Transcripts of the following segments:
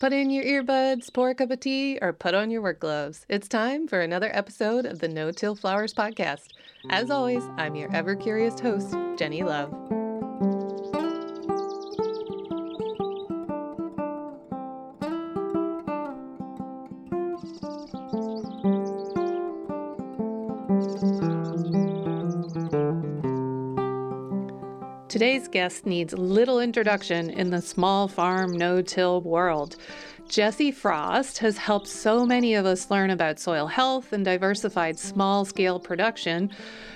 Put in your earbuds, pour a cup of tea, or put on your work gloves. It's time for another episode of the No Till Flowers podcast. As always, I'm your ever curious host, Jenny Love. Today's guest needs little introduction in the small farm no till world. Jesse Frost has helped so many of us learn about soil health and diversified small scale production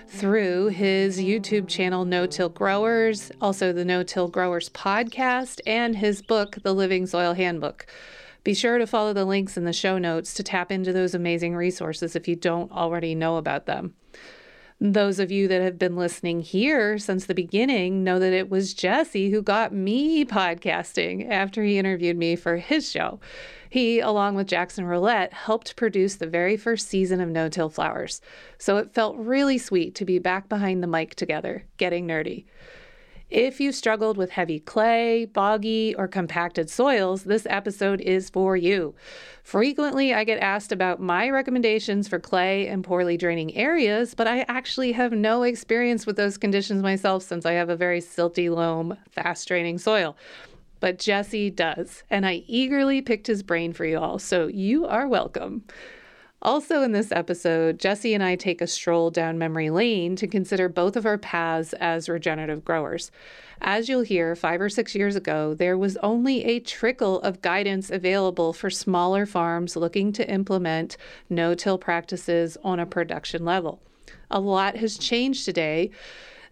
through his YouTube channel, No Till Growers, also the No Till Growers podcast, and his book, The Living Soil Handbook. Be sure to follow the links in the show notes to tap into those amazing resources if you don't already know about them. Those of you that have been listening here since the beginning know that it was Jesse who got me podcasting after he interviewed me for his show. He, along with Jackson Roulette, helped produce the very first season of No Till Flowers. So it felt really sweet to be back behind the mic together, getting nerdy. If you struggled with heavy clay, boggy, or compacted soils, this episode is for you. Frequently, I get asked about my recommendations for clay and poorly draining areas, but I actually have no experience with those conditions myself since I have a very silty loam, fast draining soil. But Jesse does, and I eagerly picked his brain for you all, so you are welcome. Also, in this episode, Jesse and I take a stroll down memory lane to consider both of our paths as regenerative growers. As you'll hear, five or six years ago, there was only a trickle of guidance available for smaller farms looking to implement no till practices on a production level. A lot has changed today.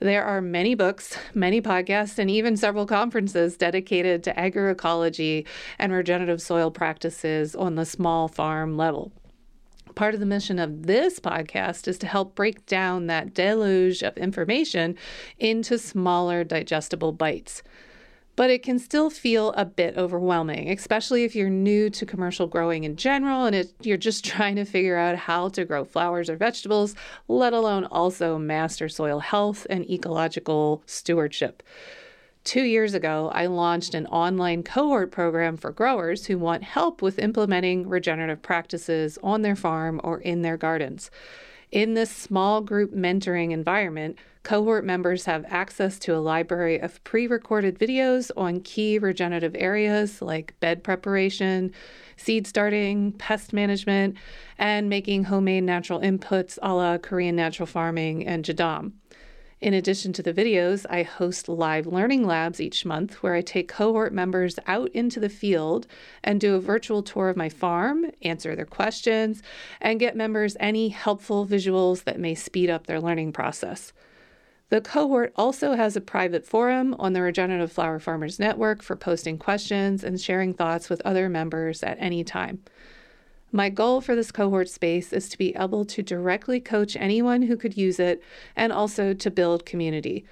There are many books, many podcasts, and even several conferences dedicated to agroecology and regenerative soil practices on the small farm level. Part of the mission of this podcast is to help break down that deluge of information into smaller, digestible bites. But it can still feel a bit overwhelming, especially if you're new to commercial growing in general and it, you're just trying to figure out how to grow flowers or vegetables, let alone also master soil health and ecological stewardship. Two years ago, I launched an online cohort program for growers who want help with implementing regenerative practices on their farm or in their gardens. In this small group mentoring environment, cohort members have access to a library of pre recorded videos on key regenerative areas like bed preparation, seed starting, pest management, and making homemade natural inputs a la Korean natural farming and Jadam. In addition to the videos, I host live learning labs each month where I take cohort members out into the field and do a virtual tour of my farm, answer their questions, and get members any helpful visuals that may speed up their learning process. The cohort also has a private forum on the Regenerative Flower Farmers Network for posting questions and sharing thoughts with other members at any time. My goal for this cohort space is to be able to directly coach anyone who could use it and also to build community.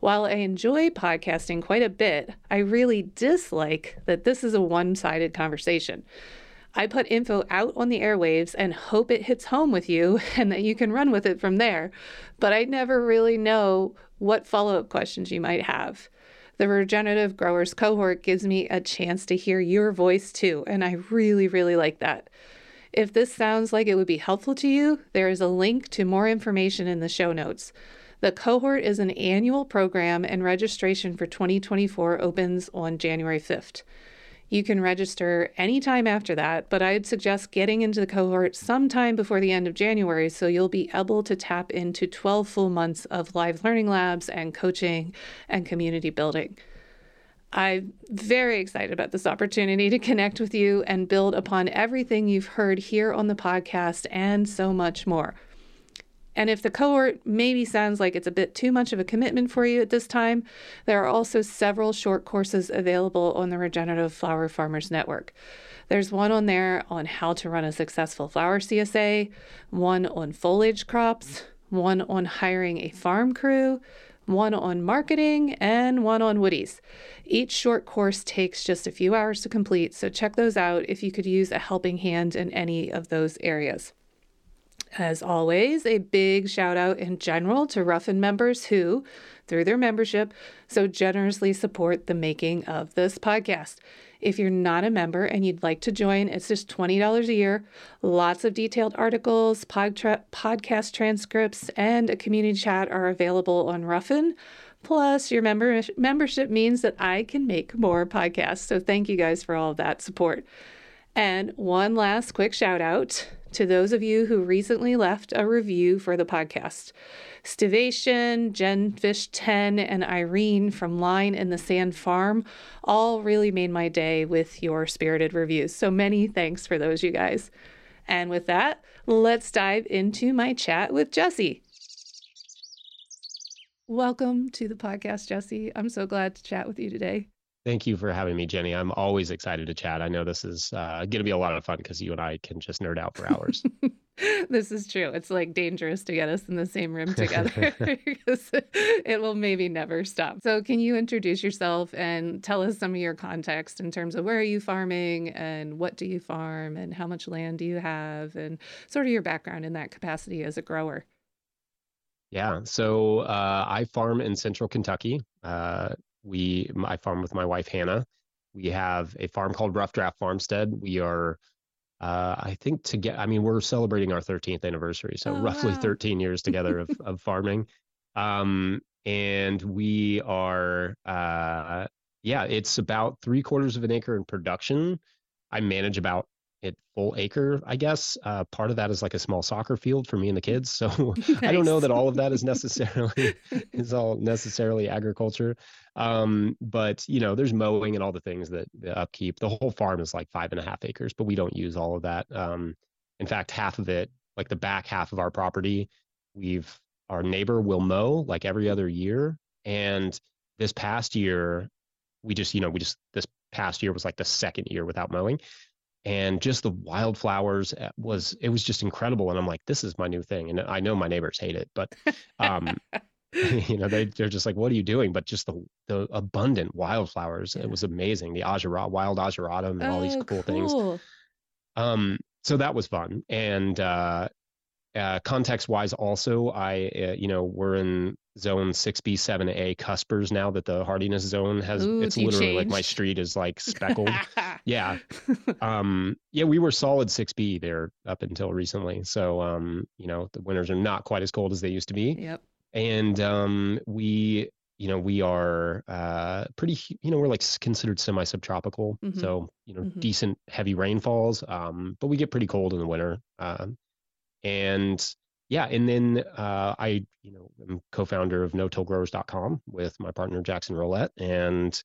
While I enjoy podcasting quite a bit, I really dislike that this is a one sided conversation. I put info out on the airwaves and hope it hits home with you and that you can run with it from there, but I never really know what follow up questions you might have. The Regenerative Growers cohort gives me a chance to hear your voice too, and I really, really like that. If this sounds like it would be helpful to you, there is a link to more information in the show notes. The cohort is an annual program, and registration for 2024 opens on January 5th. You can register anytime after that, but I'd suggest getting into the cohort sometime before the end of January so you'll be able to tap into 12 full months of live learning labs and coaching and community building. I'm very excited about this opportunity to connect with you and build upon everything you've heard here on the podcast and so much more. And if the cohort maybe sounds like it's a bit too much of a commitment for you at this time, there are also several short courses available on the Regenerative Flower Farmers Network. There's one on there on how to run a successful flower CSA, one on foliage crops, one on hiring a farm crew, one on marketing, and one on woodies. Each short course takes just a few hours to complete, so check those out if you could use a helping hand in any of those areas. As always, a big shout out in general to Ruffin members who, through their membership, so generously support the making of this podcast. If you're not a member and you'd like to join, it's just $20 a year. Lots of detailed articles, podcast transcripts, and a community chat are available on Ruffin. Plus, your member- membership means that I can make more podcasts. So, thank you guys for all of that support. And one last quick shout out to those of you who recently left a review for the podcast. Stivation, Jenfish10, and Irene from Line in the Sand Farm all really made my day with your spirited reviews. So many thanks for those, you guys. And with that, let's dive into my chat with Jesse. Welcome to the podcast, Jesse. I'm so glad to chat with you today. Thank you for having me, Jenny. I'm always excited to chat. I know this is uh, going to be a lot of fun because you and I can just nerd out for hours. this is true. It's like dangerous to get us in the same room together because it will maybe never stop. So, can you introduce yourself and tell us some of your context in terms of where are you farming and what do you farm and how much land do you have and sort of your background in that capacity as a grower? Yeah, so uh, I farm in central Kentucky. Uh, we I farm with my wife Hannah. We have a farm called Rough Draft Farmstead. We are uh, I think to get I mean we're celebrating our 13th anniversary, so oh, roughly wow. 13 years together of of farming. Um, and we are uh, yeah, it's about three quarters of an acre in production. I manage about it full acre, I guess. Uh, part of that is like a small soccer field for me and the kids. So nice. I don't know that all of that is necessarily is all necessarily agriculture. Um, but you know, there's mowing and all the things that the upkeep. The whole farm is like five and a half acres, but we don't use all of that. Um, in fact, half of it, like the back half of our property, we've our neighbor will mow like every other year. And this past year, we just, you know, we just this past year was like the second year without mowing and just the wildflowers uh, was it was just incredible and i'm like this is my new thing and i know my neighbors hate it but um you know they, they're just like what are you doing? But just the the abundant wildflowers yeah. it was amazing the agera, wild ageratum and oh, all these oh, cool, cool, things um so that was fun and uh uh, context wise, also, I, uh, you know, we're in zone 6B, 7A cuspers now that the hardiness zone has, Ooh, it's literally change? like my street is like speckled. yeah. Um, yeah, we were solid 6B there up until recently. So, um, you know, the winters are not quite as cold as they used to be. Yep. And um, we, you know, we are uh, pretty, you know, we're like considered semi subtropical. Mm-hmm. So, you know, mm-hmm. decent heavy rainfalls. Um, but we get pretty cold in the winter. Um, and yeah, and then uh, I, you know, am co-founder of NoTillGrowers.com with my partner Jackson Rolette, and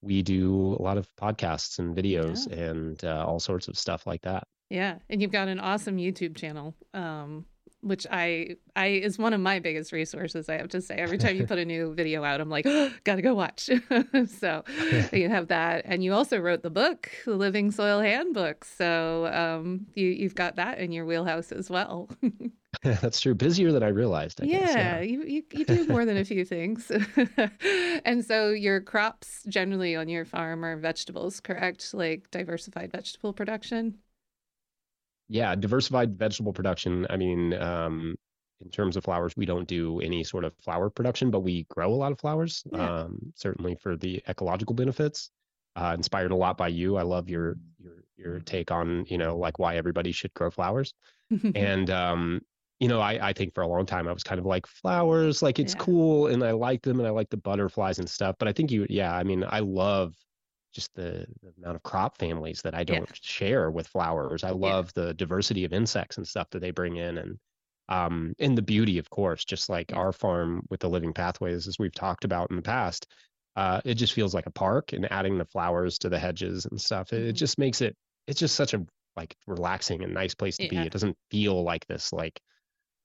we do a lot of podcasts and videos yeah. and uh, all sorts of stuff like that. Yeah, and you've got an awesome YouTube channel. Um, which I I is one of my biggest resources. I have to say, every time you put a new video out, I'm like, oh, gotta go watch. so you have that, and you also wrote the book, the Living Soil Handbook. So um, you you've got that in your wheelhouse as well. That's true. Busier than I realized. I yeah, guess, yeah, You, you you do more than a few things. and so your crops generally on your farm are vegetables, correct? Like diversified vegetable production yeah, diversified vegetable production. I mean, um, in terms of flowers, we don't do any sort of flower production, but we grow a lot of flowers. Yeah. Um, certainly for the ecological benefits. Uh, inspired a lot by you. I love your your your take on you know like why everybody should grow flowers. and um, you know, I I think for a long time I was kind of like flowers, like it's yeah. cool, and I like them, and I like the butterflies and stuff. But I think you, yeah, I mean, I love just the, the, amount of crop families that I don't yeah. share with flowers. I love yeah. the diversity of insects and stuff that they bring in and um and the beauty of course just like our farm with the living pathways as we've talked about in the past uh it just feels like a park and adding the flowers to the hedges and stuff it, mm-hmm. it just makes it it's just such a like relaxing and nice place to be it doesn't feel like this like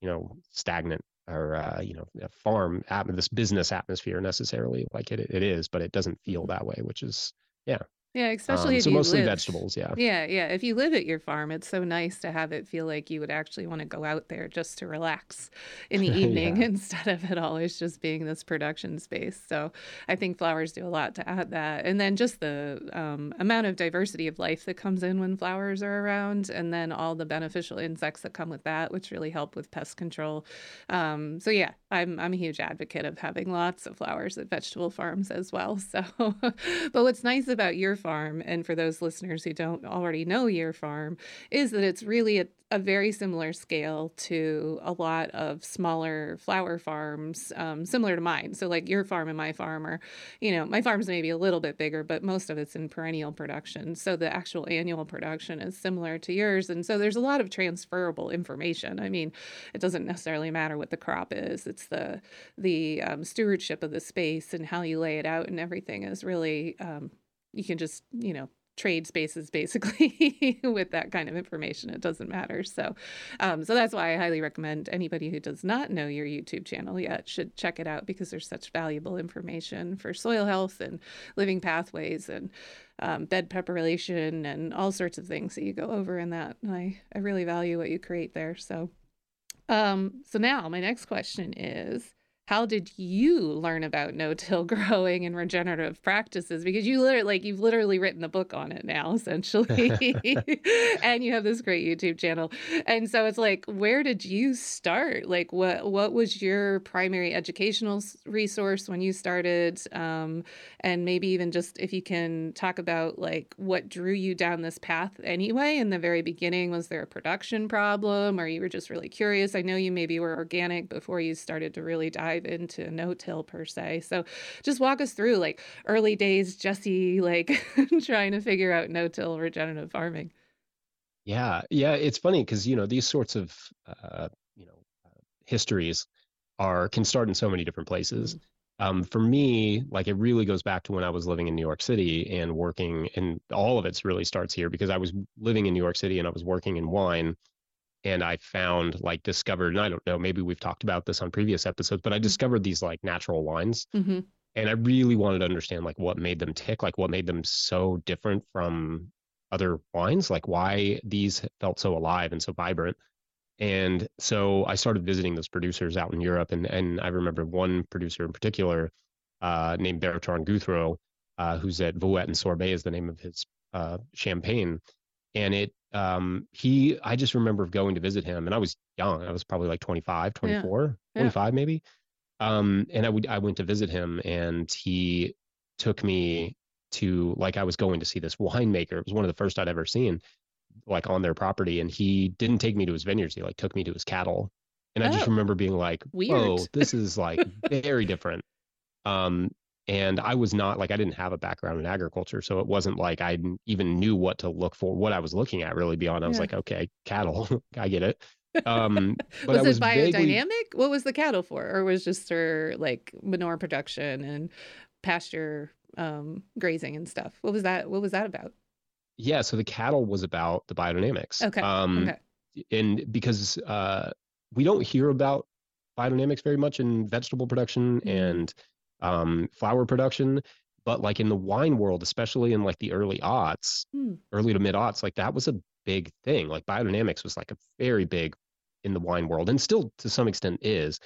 you know stagnant or uh, you know a farm atmosphere, this business atmosphere necessarily like it it is but it doesn't feel mm-hmm. that way which is yeah Yeah, especially Um, if so mostly live. vegetables. Yeah. Yeah, yeah. If you live at your farm, it's so nice to have it feel like you would actually want to go out there just to relax in the evening Yeah. instead of it always just being this production space. So I think flowers do a lot to add that. And then just the um, amount of diversity of life that comes in when flowers are around, and then all the beneficial insects that come with that, which really help with pest control. Um, so yeah, I'm I'm a huge advocate of having lots of flowers at vegetable farms as well. So, but what's nice about your farm, and for those listeners who don't already know your farm, is that it's really a, a very similar scale to a lot of smaller flower farms, um, similar to mine. So, like your farm and my farm are, you know, my farm's maybe a little bit bigger, but most of it's in perennial production. So the actual annual production is similar to yours, and so there's a lot of transferable information. I mean, it doesn't necessarily matter what the crop is; it's the the um, stewardship of the space and how you lay it out and everything is really um, you can just you know trade spaces basically with that kind of information. It doesn't matter. So um, so that's why i highly recommend anybody who does not know your youtube channel yet should check it out because there's such valuable information for soil health and living pathways and um, bed preparation and all sorts of things that you go over in that. And i i really value what you create there. So um, so now my next question is how did you learn about no-till growing and regenerative practices? Because you literally like you've literally written a book on it now, essentially. and you have this great YouTube channel. And so it's like, where did you start? Like what what was your primary educational resource when you started? Um, and maybe even just if you can talk about like what drew you down this path anyway in the very beginning. Was there a production problem or you were just really curious? I know you maybe were organic before you started to really dive into no-till per se. So just walk us through like early days, Jesse, like trying to figure out no-till regenerative farming. Yeah, yeah, it's funny because you know these sorts of uh, you know uh, histories are can start in so many different places. Mm, Um, for me, like it really goes back to when I was living in New York City and working, and all of it's really starts here because I was living in New York City and I was working in wine, and I found like discovered, and I don't know, maybe we've talked about this on previous episodes, but I mm, discovered these like natural wines, Mm-hmm. and I really wanted to understand like what made them tick, like what made them so different from other wines, like why these felt so alive and so vibrant. And so I started visiting those producers out in Europe, and and I remember one producer in particular, uh, named Bertrand Gautherot, uh, who's at Vouette and Sorbée is the name of his uh, champagne, and it um, he I just remember going to visit him, and I was young, I was probably like 25, 24, Yeah. 25 maybe, um, and I would I went to visit him, and he took me to like I was going to see this winemaker. It was one of the first I'd ever seen like on their property and he didn't take me to his vineyards he like took me to his cattle. And i just Oh, remember being like whoa this is like very different. Um and i was not like i didn't have a background in agriculture so it wasn't like i even knew what to look for what i was looking at really beyond i was Yeah. like okay cattle i get it um but Was it was vaguely biodynamic? What was the cattle for? Or was just for like manure production and pasture um grazing and stuff? What was that what was that about? yeah so the cattle was about the biodynamics Okay. um Okay. and because uh, we don't hear about biodynamics very much in vegetable production Mm. and um, flower production, but like in the wine world, especially in like the early aughts, Hmm. early to mid aughts, like that was a big thing. Like biodynamics was like a very big in the wine world, and still to some extent is,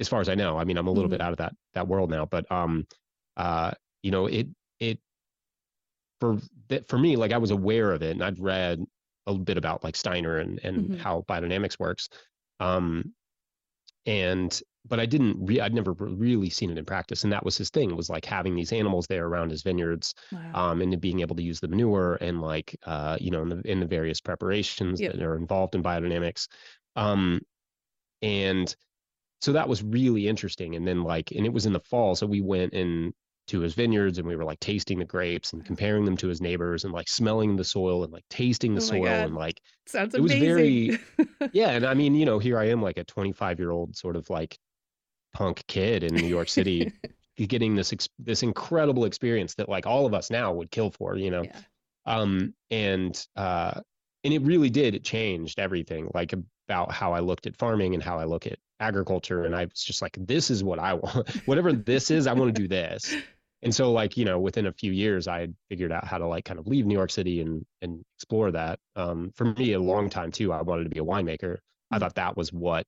as far as I know. I mean, I'm a little bit Mhm. out of that that world now, but um, uh, you know, it it for that for me, like I was aware of it, and I'd read a little bit about like Steiner and and Mhm. how biodynamics works. Um, and but I didn't re- I'd never really seen it in practice, and that was his thing was like having these animals there around his vineyards, Wow. um, and being able to use the manure and like uh, you know in the in the various preparations Yep. that are involved in biodynamics, um, and so that was really interesting. And then like and it was in the fall, so we went in to his vineyards and we were like tasting the grapes and comparing them to his neighbors and like smelling the soil and like tasting the Oh soil God. and like Sounds it was very yeah and i mean you know here i am like a 25 year old sort of like punk kid in new york city getting this ex- this incredible experience that like all of us now would kill for you know? Yeah. um and uh and it really did it changed everything like about how i looked at farming and how i look at agriculture and i was just like this is what i want whatever this is i want to do this. And so like you know within a few years i had figured out how to like kind of leave new york city and and explore that. Um, for me a long time too i wanted to be a winemaker. I thought that was what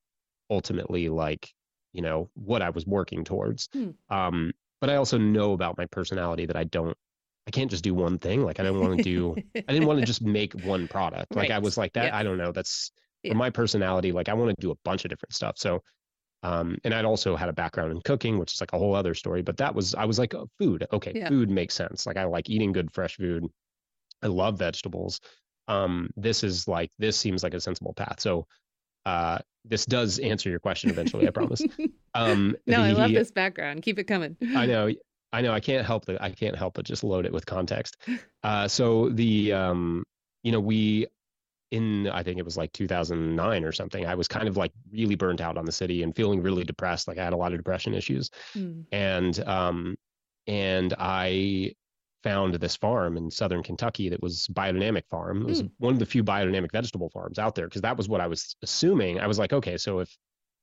ultimately like you know what i was working towards mm-hmm. um, but i also know about my personality that i don't i can't just do one thing like i don't want to do i didn't want to just make one product like right. i was like that i don't know that's yeah. my personality like i want to do a bunch of different stuff so um, and I'd also had a background in cooking, which is like a whole other story. But that was I was like, oh, food. Okay, food makes sense. Like I like eating good fresh food. I love vegetables. Um, this is like this seems like a sensible path. So uh, this does answer your question eventually. I promise. Um, no, the, I love this background. Keep it coming. I know. I know. I can't help it. I can't help but just load it with context. Uh, so the um, you know we in I think it was like 2009 or something. I was kind of like really burnt out on the city and feeling really depressed. Like I had a lot of depression issues, mm. and um, and I found this farm in southern Kentucky that was biodynamic farm. It was mm. one of the few biodynamic vegetable farms out there because that was what I was assuming. I was like, okay, so if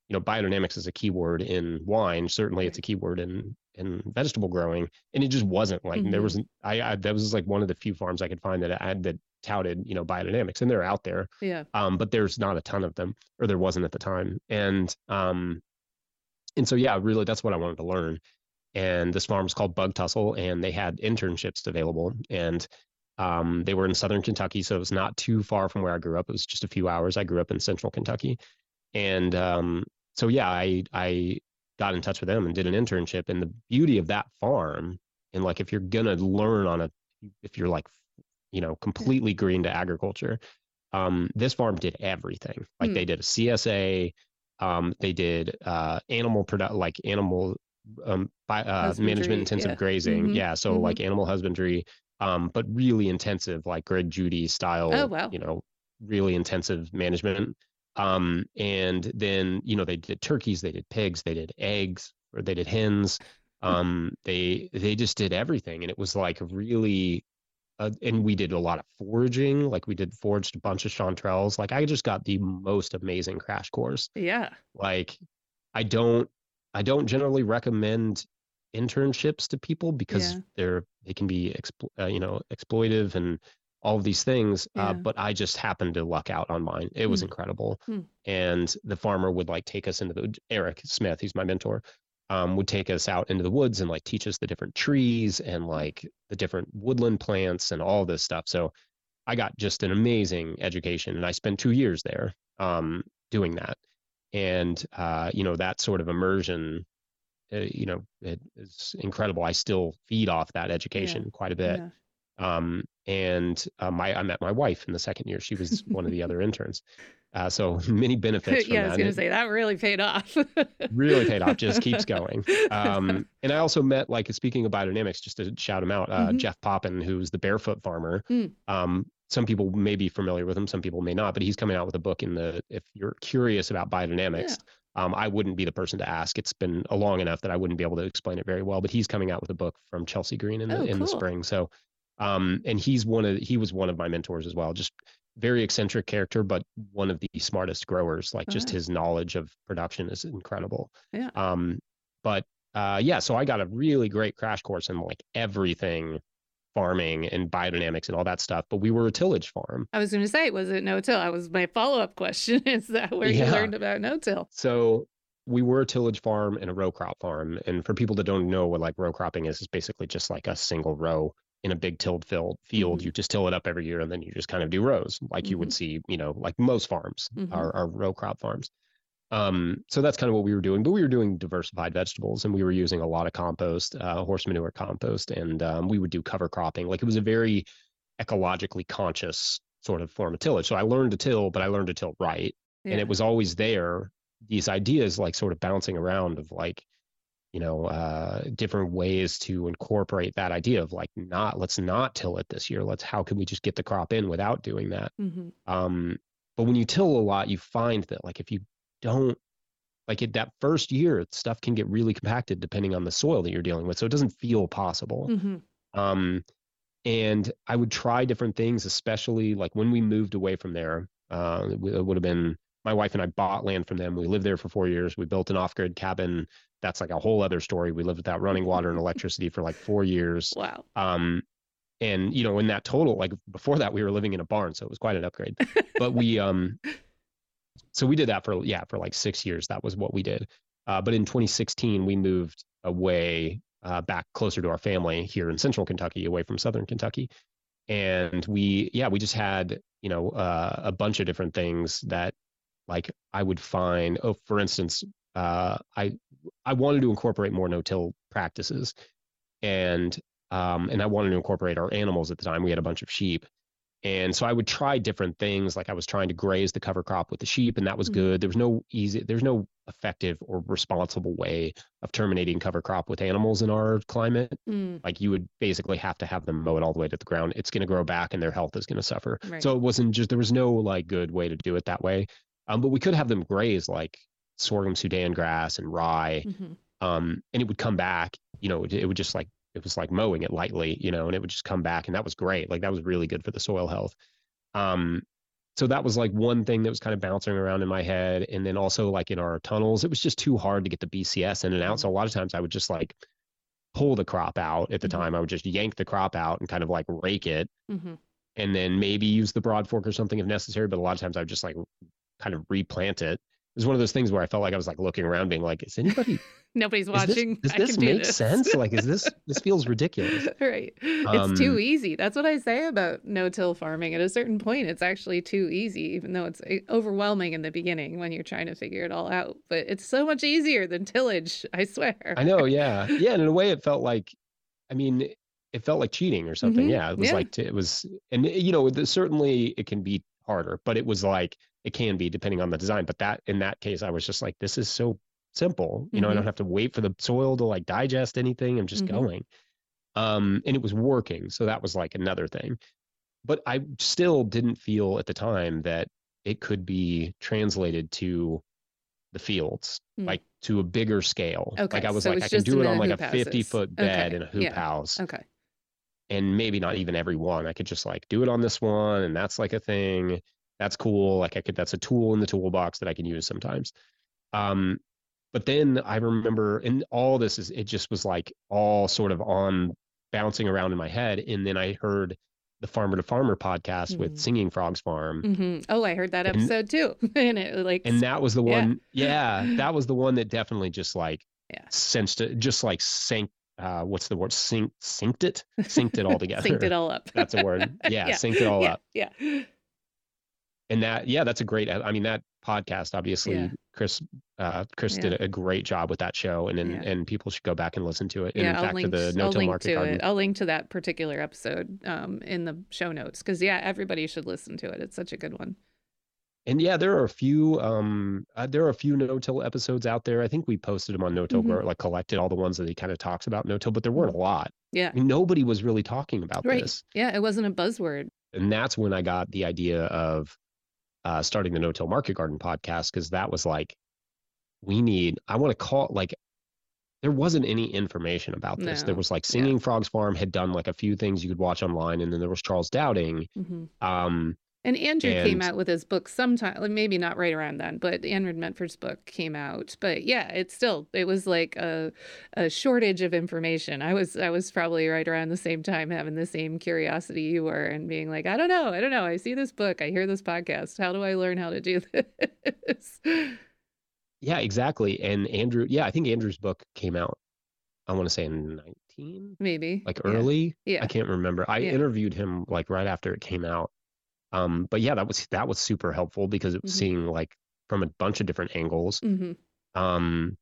you know biodynamics is a keyword in wine, certainly it's a keyword in in vegetable growing, and it just wasn't like mm-hmm. there was I, I that was like one of the few farms I could find that I had that touted, you know, biodynamics, and they're out there. Yeah. Um, but there's not a ton of them, or there wasn't at the time, and um, and so yeah, really, that's what I wanted to learn. And this farm was called Bug Tussle, and they had internships available, and um, they were in southern Kentucky, so it was not too far from where I grew up. It was just a few hours. I grew up in central Kentucky, and um, so yeah, I I got in touch with them and did an internship. And the beauty of that farm, and like if you're gonna learn on a, if you're like you know, completely green to agriculture. Um, this farm did everything. Like mm. they did a CSA, um, they did uh, animal product, like animal um, by, uh, management intensive yeah. grazing. Mm-hmm. Yeah, so mm-hmm. like animal husbandry, um, but really intensive, like Greg Judy style. Oh wow! You know, really intensive management. Um, and then you know they did turkeys, they did pigs, they did eggs, or they did hens. Um, they they just did everything, and it was like really uh, and we did a lot of foraging. Like we did foraged a bunch of chanterelles. Like I just got the most amazing crash course. Yeah. Like I don't, I don't generally recommend internships to people because yeah. they're they can be expl- uh, you know exploitive and all of these things uh, yeah. uh, but i just happened to luck out on mine it was mm. incredible mm. and the farmer would like take us into the eric smith he's my mentor um, would take us out into the woods and like teach us the different trees and like the different woodland plants and all this stuff. So I got just an amazing education and I spent two years there um, doing that. And, uh, you know, that sort of immersion, uh, you know, it is incredible. I still feed off that education yeah. quite a bit. Yeah. Um, and uh, my, I met my wife in the second year. She was one of the other interns. Uh, so many benefits. yeah, I was going to say that really paid off. really paid off. Just keeps going. Um, and I also met, like, speaking of biodynamics, just to shout him out, uh, mm-hmm. Jeff Poppen, who's the barefoot farmer. Mm. Um, some people may be familiar with him, some people may not, but he's coming out with a book in the. If you're curious about biodynamics, yeah. um, I wouldn't be the person to ask. It's been a long enough that I wouldn't be able to explain it very well. But he's coming out with a book from Chelsea Green in the oh, in cool. the spring. So um, and he's one of he was one of my mentors as well. Just very eccentric character, but one of the smartest growers. Like just his knowledge of production is incredible. Yeah. Um, but uh, yeah, so I got a really great crash course in like everything farming and biodynamics and all that stuff. But we were a tillage farm. I was going to say, was it no till? That was my follow up question. Is that where yeah. you learned about no till? So we were a tillage farm and a row crop farm. And for people that don't know what like row cropping is, it's basically just like a single row in a big tilled field field mm-hmm. you just till it up every year and then you just kind of do rows like mm-hmm. you would mm-hmm. see you know like most farms mm-hmm. are, are row crop farms um, so that's kind of what we were doing but we were doing diversified vegetables and we were using a lot of compost uh, horse manure compost and um, we would do cover cropping. Like it was a very ecologically conscious sort of form of tillage. So i learned to till but i learned to till right. Yeah. and it was always there these ideas like sort of bouncing around of like you know uh, different ways to incorporate that idea of like not let's not till it this year. Let's how can we just get the crop in without doing that? Mm-hmm. um, but when you till a lot you find that like if you don't like it that first year stuff can get really compacted depending on the soil that you're dealing with so it doesn't feel possible mm-hmm. um, and i would try different things especially like when we moved away from there uh, it would have been my wife and I bought land from them. We lived there for four years. We built an off grid cabin. That's like a whole other story. We lived without running water and electricity for like four years. Wow. Um, and you know, in that total, like before that, we were living in a barn, so it was quite an upgrade. but we, um, so we did that for yeah for like six years. That was what we did. Uh, but in 2016, we moved away uh, back closer to our family here in Central Kentucky, away from Southern Kentucky, and we yeah we just had you know uh, a bunch of different things that like I would find. Oh, for instance, uh, I I wanted to incorporate more no-till practices, and um, and I wanted to incorporate our animals at the time. We had a bunch of sheep, and so I would try different things. Like I was trying to graze the cover crop with the sheep, and that was mm-hmm. good. There was no easy, there's no effective or responsible way of terminating cover crop with animals in our climate. Mm. Like you would basically have to have them mow it all the way to the ground. It's going to grow back, and their health is going to suffer. Right. So it wasn't just there was no like good way to do it that way. Um, but we could have them graze like sorghum Sudan grass and rye, mm-hmm. um, and it would come back. You know, it, it would just like it was like mowing it lightly, you know, and it would just come back, and that was great. Like that was really good for the soil health. Um, so that was like one thing that was kind of bouncing around in my head, and then also like in our tunnels, it was just too hard to get the BCS in and out. So a lot of times I would just like pull the crop out. At the mm-hmm. time, I would just yank the crop out and kind of like rake it. Mm-hmm and then maybe use the broad fork or something if necessary. But a lot of times I would just like kind of replant it. It was one of those things where I felt like I was like looking around, being like, "Is anybody? Nobody's watching. This, does this make this. sense? Like, is this this feels ridiculous? right? Um, it's too um, easy. That's what I say about no-till farming. At a certain point, it's actually too easy, even though it's eh, overwhelming in the beginning when you're trying to figure it all out. But it's so much easier than tillage. I swear. I know. Yeah. Yeah. And in a way, it felt like, I mean, it felt like cheating or something. Mm-hmm. Yeah. It was yeah. like it was, and you know, certainly it can be harder, but it was like it can be depending on the design. But that in that case, I was just like, this is so simple. You know, mm-hmm. I don't have to wait for the soil to like digest anything. I'm just mm-hmm. going. Um, and it was working. So that was like another thing. But I still didn't feel at the time that it could be translated to the fields, mm. like to a bigger scale. Okay. Like I was so like, I can do it on like a 50 foot bed okay. in a hoop yeah. house. Okay. And maybe not even every one. I could just like do it on this one, and that's like a thing that's cool. Like I could, that's a tool in the toolbox that I can use sometimes. Um, but then I remember, and all this is, it just was like all sort of on bouncing around in my head. And then I heard the Farmer to Farmer podcast mm-hmm. with Singing Frogs Farm. Mm-hmm. Oh, I heard that episode and, too. and it like, and that was the one, yeah. yeah, that was the one that definitely just like, yeah, sensed it, just like sank uh, what's the word? Sync, synced it, synced it all together. synced it all up. That's a word. Yeah, yeah. synced it all yeah, up. Yeah and that yeah that's a great i mean that podcast obviously yeah. chris uh, chris yeah. did a great job with that show and and, yeah. and people should go back and listen to it and yeah, in I'll link, the no I'll link to it. I'll link to that particular episode um, in the show notes because yeah everybody should listen to it it's such a good one and yeah there are a few um uh, there are a few no-till episodes out there i think we posted them on no-till mm-hmm. like collected all the ones that he kind of talks about no-till but there weren't a lot yeah I mean, nobody was really talking about right. this yeah it wasn't a buzzword and that's when i got the idea of uh, starting the No Till Market Garden podcast because that was like, we need. I want to call like, there wasn't any information about this. No. There was like Singing yeah. Frogs Farm had done like a few things you could watch online, and then there was Charles Dowding. Mm-hmm. Um, and Andrew and, came out with his book sometime, like maybe not right around then, but Andrew Mefferd's book came out. But yeah, it's still it was like a a shortage of information. I was I was probably right around the same time having the same curiosity you were and being like, I don't know, I don't know. I see this book, I hear this podcast. How do I learn how to do this? Yeah, exactly. And Andrew, yeah, I think Andrew's book came out. I want to say in 19, maybe like early. Yeah, yeah. I can't remember. I yeah. interviewed him like right after it came out um, but yeah, that was that was super helpful because it was mm-hmm. seeing like from a bunch of different angles. Mm-hmm. Um,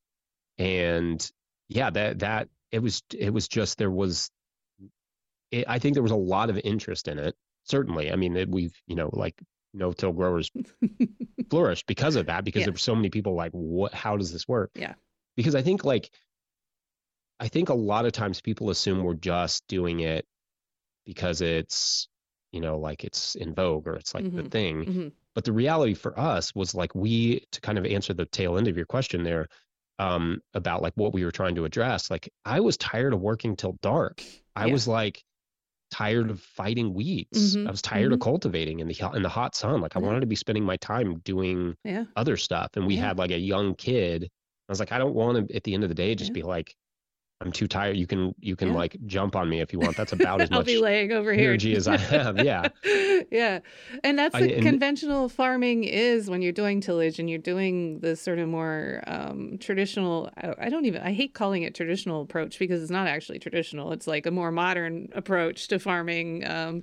and yeah, that that it was it was just there was, it, I think there was a lot of interest in it. Certainly, I mean, it, we've you know like no-till growers flourished because of that because yeah. there were so many people like, what? How does this work? Yeah. Because I think like, I think a lot of times people assume we're just doing it because it's you know, like it's in vogue or it's like mm-hmm. the thing. Mm-hmm. But the reality for us was like we to kind of answer the tail end of your question there um, about like what we were trying to address. Like I was tired of working till dark. I yeah. was like tired of fighting weeds. Mhm, I was tired of mhm. cultivating in the hot- in the hot sun. Like I wanted to be spending my time doing Yeah. other stuff. And we Yeah. had like a young kid. I was like, I don't want to at the end of the day just be like, I'm too tired. You can you can Yeah. like jump on me if you want. That's about as I'll much be laying over here. energy as I have. Yeah. yeah. And that's I and conventional farming is when you're doing tillage and you're doing the sort of more um, traditional. I, I don't even, I hate calling it traditional approach because it's not actually traditional. It's like a more modern approach to farming. Um,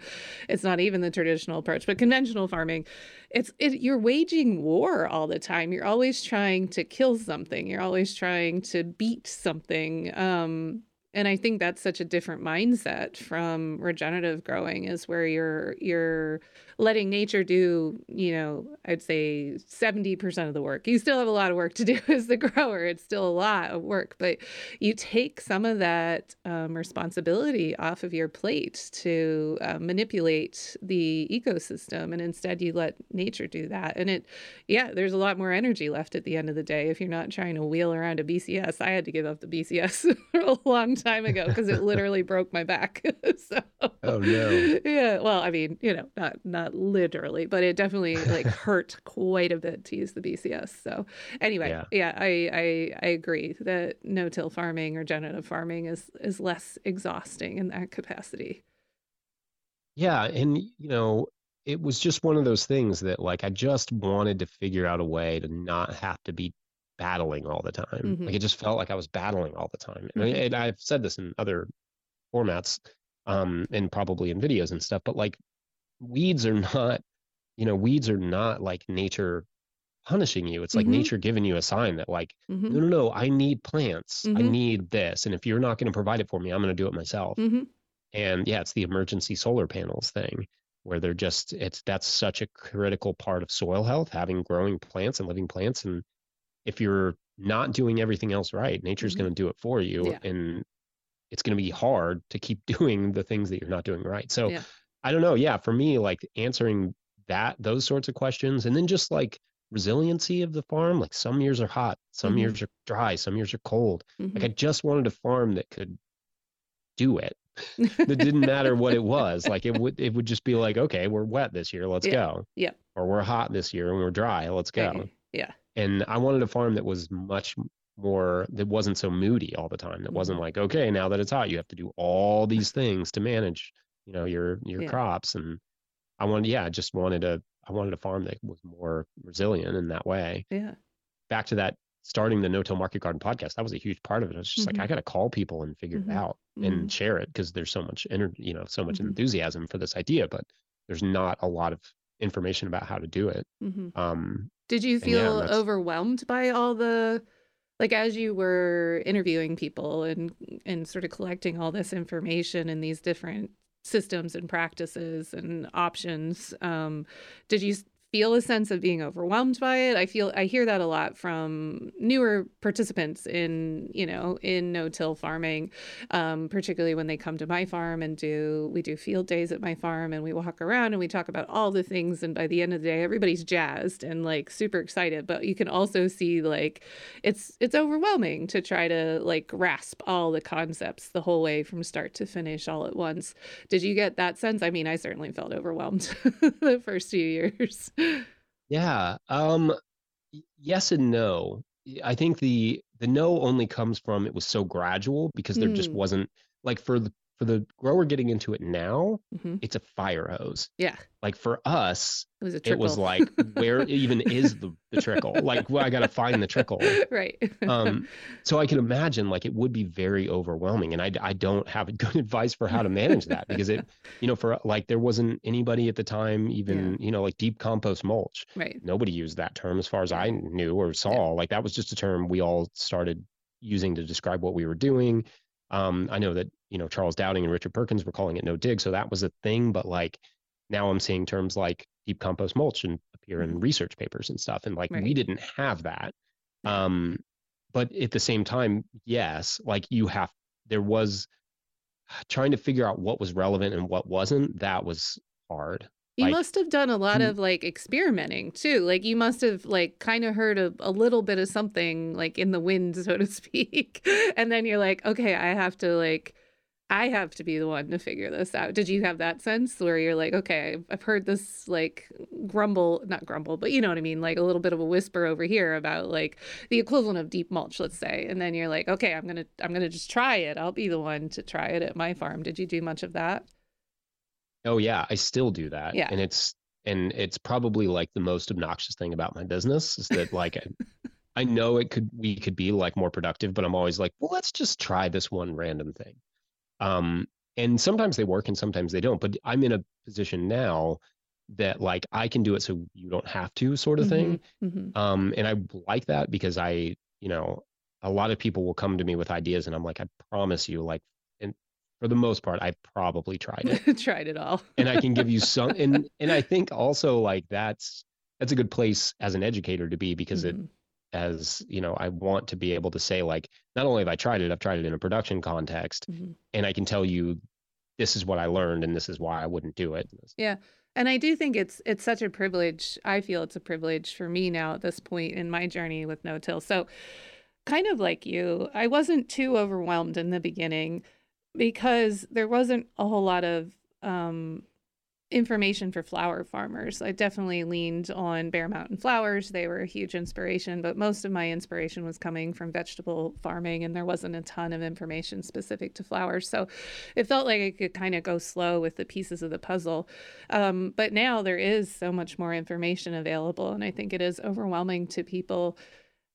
it's not even the traditional approach, but conventional farming. It's it, you're waging war all the time. You're always trying to kill something. You're always trying to beat something. Um, and I think that's such a different mindset from regenerative growing is where you're you're letting nature do, you know, I'd say 70% of the work. You still have a lot of work to do as the grower. It's still a lot of work, but you take some of that um, responsibility off of your plate to uh, manipulate the ecosystem. And instead you let nature do that. And it, yeah, there's a lot more energy left at the end of the day if you're not trying to wheel around a BCS. I had to give up the BCS a long time ago because it literally broke my back. so, Oh no. yeah. Well, I mean, you know, not not literally, but it definitely like hurt quite a bit to use the BCS. So anyway, Yeah. yeah, I I, I agree that no-till farming or generative farming is is less exhausting in that capacity. Yeah, and you know, it was just one of those things that like I just wanted to figure out a way to not have to be battling all the time. Mhm. Like it just felt like I was battling all the time. And, I, Mhm. and I've said this in other formats, um, and probably in videos and stuff, but like weeds are not, you know, weeds are not like nature punishing you. It's like Mhm. nature giving you a sign that like, hmm no, no, no, I need plants. I Mhm. need this. And if you're not going to provide it for me, I'm going to do it myself. hmm And yeah, it's the emergency solar panels thing where they're just it's that's such a critical part of soil health, having growing plants and living plants. And if you're not doing everything else right, nature's Mhm. going to do it for you. Yeah. And it's going to be hard to keep doing the things that you're not doing right. So Yeah. I don't know. Yeah, for me, like answering that those sorts of questions, and then just like resiliency of the farm. Like some years are hot, some Mhm. years are dry, some years are cold. hmm Like I just wanted a farm that could do it. It didn't matter what it was. Like it would it would just be like, okay, we're wet this year, let's Yeah. go. Yeah. Or we're hot this year and we're dry, let's go. Right. Yeah. And I wanted a farm that was much more that wasn't so moody all the time. That wasn't Mhm. like, okay, now that it's hot, you have to do all these things to manage, you know, your your Yeah. crops. And I wanted, yeah, I just wanted a I wanted a farm that was more resilient in that way. Yeah. Back to that starting the No Till Market Garden podcast, that was a huge part of it. It's just Mhm. like I gotta call people and figure Mhm. it out Mhm. and share it because there's so much energy, you know, so much Mhm. enthusiasm for this idea, but there's not a lot of information about how to do it. Um, Did you And yeah, feel overwhelmed by all the like as you were interviewing people and and sort of collecting all this information and these different systems and practices and options um did you feel a sense of being overwhelmed by it. I feel i hear that a lot from newer participants in you know in no-till farming um, particularly when they come to my farm and do we do field days at my farm and we walk around and we talk about all the things and by the end of the day everybody's jazzed and like super excited. But you can also see like it's it's overwhelming to try to like grasp all the concepts the whole way from start to finish all at once. Did you get that sense? I mean i certainly felt overwhelmed the first few years yeah. Um, yes and no. I think the the no only comes from it was so gradual because there just Mm. wasn't like for the for the grower getting into it now, hmm it's a fire hose. yeah Like for us, it was a it was like where even is the, the trickle? Like well, I gotta find the trickle. right Um, so I can imagine like it would be very overwhelming, and I I don't have good advice for how to manage that because it you know for like there wasn't anybody at the time even you know like deep compost mulch. right Nobody used that term as far as I knew or saw. Like that was just a term we all started using to describe what we were doing. Um, I know that you know Charles Dowding and Richard Perkins were calling it no dig, so that was a thing. But like now I'm seeing terms like deep compost mulch and appear in Mhm. research papers and stuff, and like we didn't have that. Um, but at the same time, yes, like you have there was trying to figure out what was relevant and what wasn't. That was hard. You Like, must have done a lot of like experimenting too. Like you must have like kind of heard a, a little bit of something like in the wind, so to speak. and then you're like, okay, I have to like I have to be the one to figure this out. Did you have that sense where you're like, okay, I've heard this like grumble, not grumble, but you know what I mean, like a little bit of a whisper over here about like the equivalent of deep mulch, let's say, and then you're like, okay, I'm gonna I'm gonna just try it. I'll be the one to try it at my farm. Did you do much of that? Oh yeah, I still do that. Yeah, and it's and it's probably like the most obnoxious thing about my business is that like I know it could we could be like more productive, but I'm always like, well, let's just try this one random thing. Um, and sometimes they work and sometimes they don't. But I'm in a position now that like I can do it so you don't have to, sort of thing. Mm-hmm. mm-hmm. Um, and I like that because I, you know, a lot of people will come to me with ideas, and I'm like, I promise you, like, and for the most part, I probably tried it, tried it all, and I can give you some. And and I think also like that's that's a good place as an educator to be because mm-hmm. it as you know i want to be able to say like not only have i tried it i've tried it in a production context mm-hmm. and i can tell you this is what i learned and this is why i wouldn't do it yeah and i do think it's it's such a privilege i feel it's a privilege for me now at this point in my journey with no till so kind of like you i wasn't too overwhelmed in the beginning because there wasn't a whole lot of um information for flower farmers. I definitely leaned on Bear Mountain flowers. They were a huge inspiration, but most of my inspiration was coming from vegetable farming, and there wasn't a ton of information specific to flowers. So it felt like I could kind of go slow with the pieces of the puzzle. Um, but now there is so much more information available, and I think it is overwhelming to people.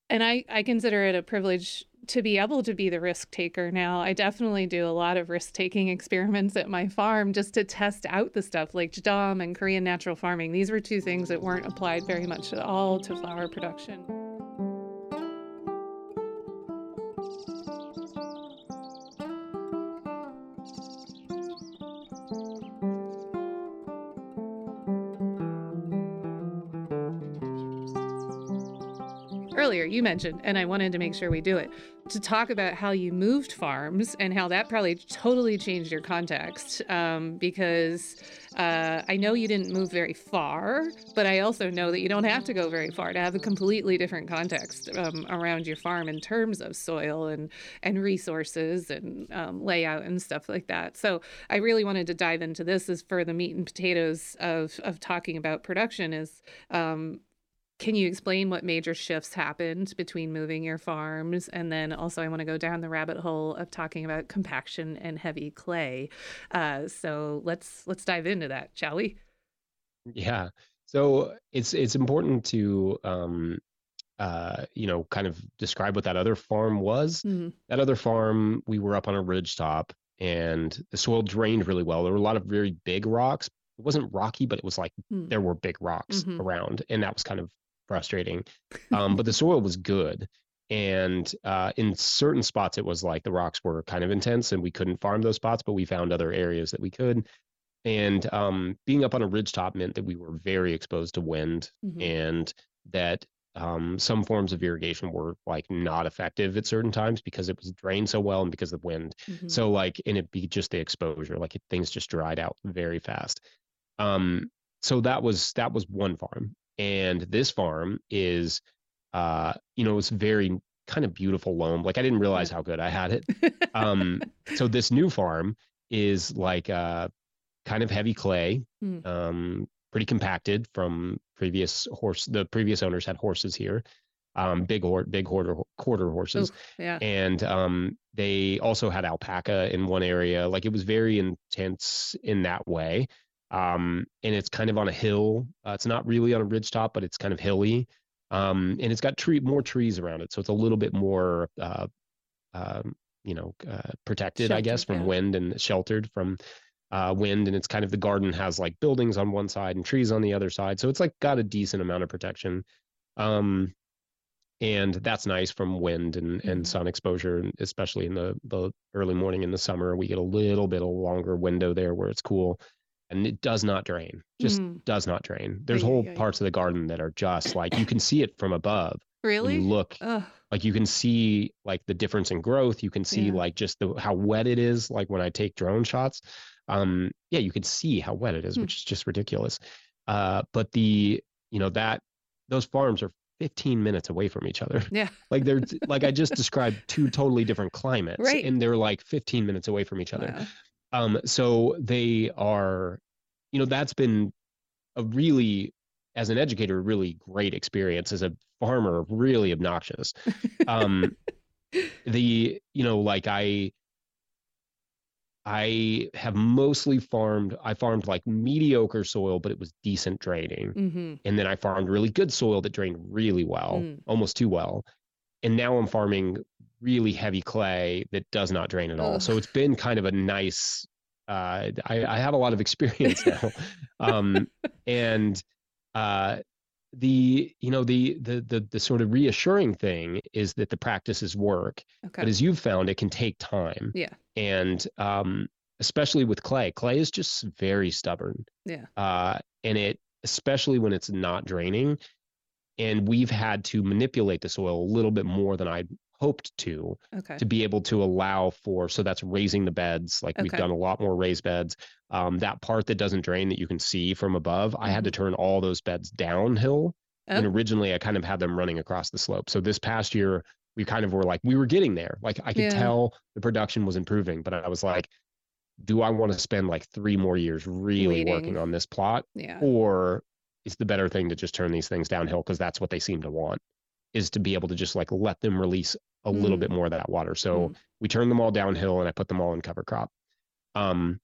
And I, I consider it a privilege to be able to be the risk taker now, I definitely do a lot of risk taking experiments at my farm just to test out the stuff like Jadam and Korean natural farming. These were two things that weren't applied very much at all to flower production. You mentioned, and I wanted to make sure we do it, to talk about how you moved farms and how that probably totally changed your context. Um, because uh, I know you didn't move very far, but I also know that you don't have to go very far to have a completely different context um, around your farm in terms of soil and and resources and um, layout and stuff like that. So I really wanted to dive into this as for the meat and potatoes of of talking about production is um, can you explain what major shifts happened between moving your farms? And then also, I want to go down the rabbit hole of talking about compaction and heavy clay. Uh, so let's let's dive into that, shall we? Yeah. So it's it's important to um, uh, you know kind of describe what that other farm was. Mm-hmm. That other farm, we were up on a ridge top, and the soil drained really well. There were a lot of very big rocks. It wasn't rocky, but it was like mm. there were big rocks mm-hmm. around, and that was kind of frustrating. Um, but the soil was good. And uh, in certain spots, it was like the rocks were kind of intense and we couldn't farm those spots, but we found other areas that we could. And um, being up on a ridgetop meant that we were very exposed to wind mm-hmm. and that um, some forms of irrigation were like not effective at certain times because it was drained so well and because of the wind. Mm-hmm. So like, and it be just the exposure, like it, things just dried out very fast. Um, so that was that was one farm and this farm is uh you know it's very kind of beautiful loam like i didn't realize how good i had it. Um so this new farm is like uh kind of heavy clay mm. um pretty compacted from previous horse the previous owners had horses here um big or big quarter quarter horses. Ooh, yeah. And um they also had alpaca in one area like it was very intense in that way um, and it's kind of on a hill. Uh, it's not really on a ridge top, but it's kind of hilly, um, and it's got tree more trees around it, so it's a little bit more, uh, um, you know, uh, protected, sheltered, I guess, from yeah. wind and sheltered from uh, wind. And it's kind of the garden has like buildings on one side and trees on the other side, so it's like got a decent amount of protection. Um, and that's nice from wind and, and mm-hmm. sun exposure, especially in the, the early morning in the summer. We get a little bit of longer window there where it's cool and it does not drain just mm. does not drain there's yeah, whole yeah, parts yeah. of the garden that are just like you can see it from above really look Ugh. like you can see like the difference in growth you can see like just the how wet it is like when i take drone shots um yeah you can see how wet it is mm. which is just ridiculous uh but the you know that those farms are 15 minutes away from each other. Yeah. Like they're like I just described two totally different climates Right. and they're like 15 minutes away from each other. Wow. Um so they are you know that's been a really as an educator really great experience as a farmer really obnoxious. Um the you know like I I have mostly farmed I farmed like mediocre soil but it was decent draining Mm-hmm. and then I farmed really good soil that drained really well, Mm. almost too well. And now I'm farming really heavy clay that does not drain at all. Ugh. So it's been kind of a nice. Uh, I, I have a lot of experience now, um, and uh, the you know the, the the the sort of reassuring thing is that the practices work, Okay. but as you've found, it can take time. Yeah. And um, especially with clay, clay is just very stubborn. Yeah. Uh, and it, especially when it's not draining, and we've had to manipulate the soil a little bit more than I hoped to okay. to be able to allow for. So that's raising the beds. Like we've done a lot more raised beds. Um, that part that doesn't drain that you can see from above, I had to turn all those beds downhill and Oh. originally I kind of had them running across the slope. So this past year, we kind of were like, we were getting there. Like I could Yeah. tell the production was improving, but I was like, do I want to spend like three more years really working on this plot? Yeah. Or is the better thing to just turn these things downhill because that's what they seem to want is to be able to just like let them release a little Mm. bit more of that water. So Mm. we turned them all downhill and I put them all in cover crop. Um,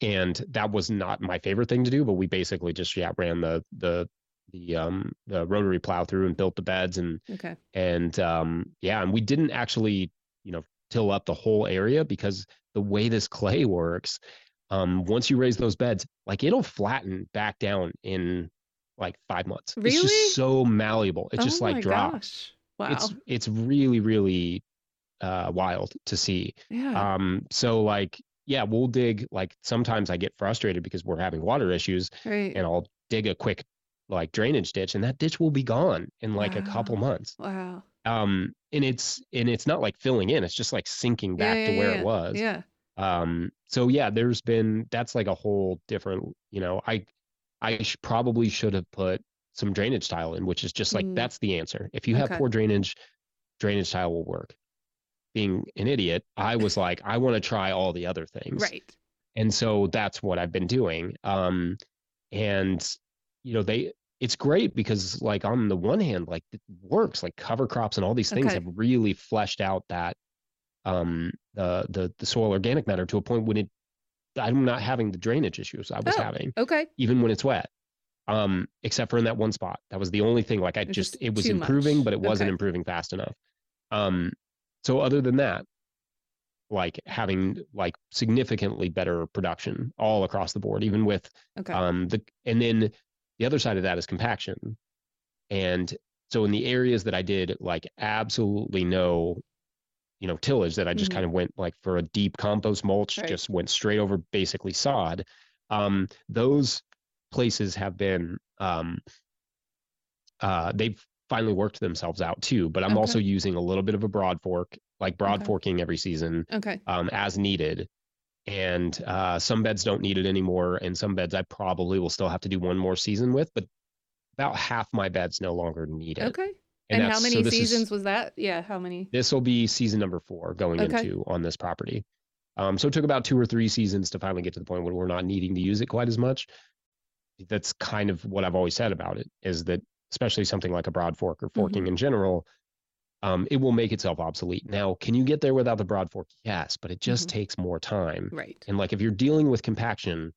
and that was not my favorite thing to do, but we basically just yeah ran the the the um the rotary plow through and built the beds and Okay. and um yeah and we didn't actually you know till up the whole area because the way this clay works um once you raise those beds like it'll flatten back down in like five months it's just so malleable it just oh like drops Gosh. Wow. it's it's really really uh wild to see yeah. um so like yeah we'll dig like sometimes i get frustrated because we're having water issues right. and i'll dig a quick like drainage ditch and that ditch will be gone in like a couple months wow. um and it's and it's not like filling in it's just like sinking back yeah, to where yeah. it was Yeah. um so yeah there's been that's like a whole different you know i i sh- probably should have put some drainage tile in which is just like Mm. that's the answer if you have Okay. poor drainage drainage tile will work being an idiot i was like i want to try all the other things Right. and so that's what i've been doing um and you know they it's great because like on the one hand like it works like cover crops and all these things Okay. have really fleshed out that um the the the soil organic matter to a point when it i'm not having the drainage issues i was Oh. having Okay. even when it's wet um except for in that one spot that was the only thing like i It was just just it was improving much. but it wasn't Okay. improving fast enough um so other than that like having like significantly better production all across the board even with Okay. um the and then the other side of that is compaction and so in the areas that i did like absolutely no you know tillage that i just Mhm. kind of went like for a deep compost mulch Right. just went straight over basically sod um those places have been um uh they've finally worked themselves out too but i'm Okay. also using a little bit of a broad fork like broad Okay. forking every season okay. um, as needed. And uh, some beds don't need it anymore, and some beds I probably will still have to do one more season with. But about half my beds no longer need it. Okay. And, how that's- so many is- seasons was that? Yeah. How many? This will be season number four going Okay. into on this property. Um, so it took about two or three seasons to finally get to the point where we're not needing to use it quite as much. That's kind of what I've always said about it is that especially something like a broad fork or Mm-hmm. forking in general, um, it will make itself obsolete. Now, can you get there without the broad fork? Yes, but it just Mhm. takes more time. Right. And like if you're dealing with compaction,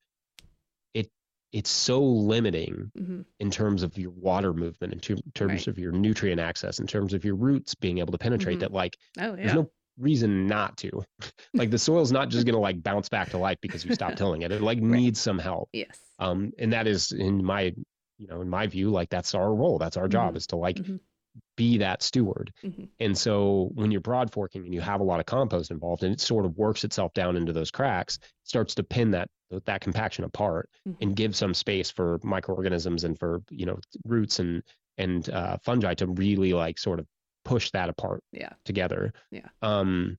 it's so limiting hmm in terms of your water movement, in ter- terms Right. of your nutrient access, in terms of your roots being able to penetrate Mhm. that like Oh there's no reason not to. like the soil's not just gonna like bounce back to life because you stop tilling it. It like Right. needs some help. yes. Um and that is in my you know, in my view, like that's our role. That's our job Mhm. is to like Mhm. Be that steward. Mhm. And so when you're broad forking and you have a lot of compost involved and it sort of works itself down into those cracks, starts to pin that that compaction apart Mhm. and give some space for microorganisms and for you know roots and and uh, fungi to really like sort of push that apart Yeah. together. Yeah. Um,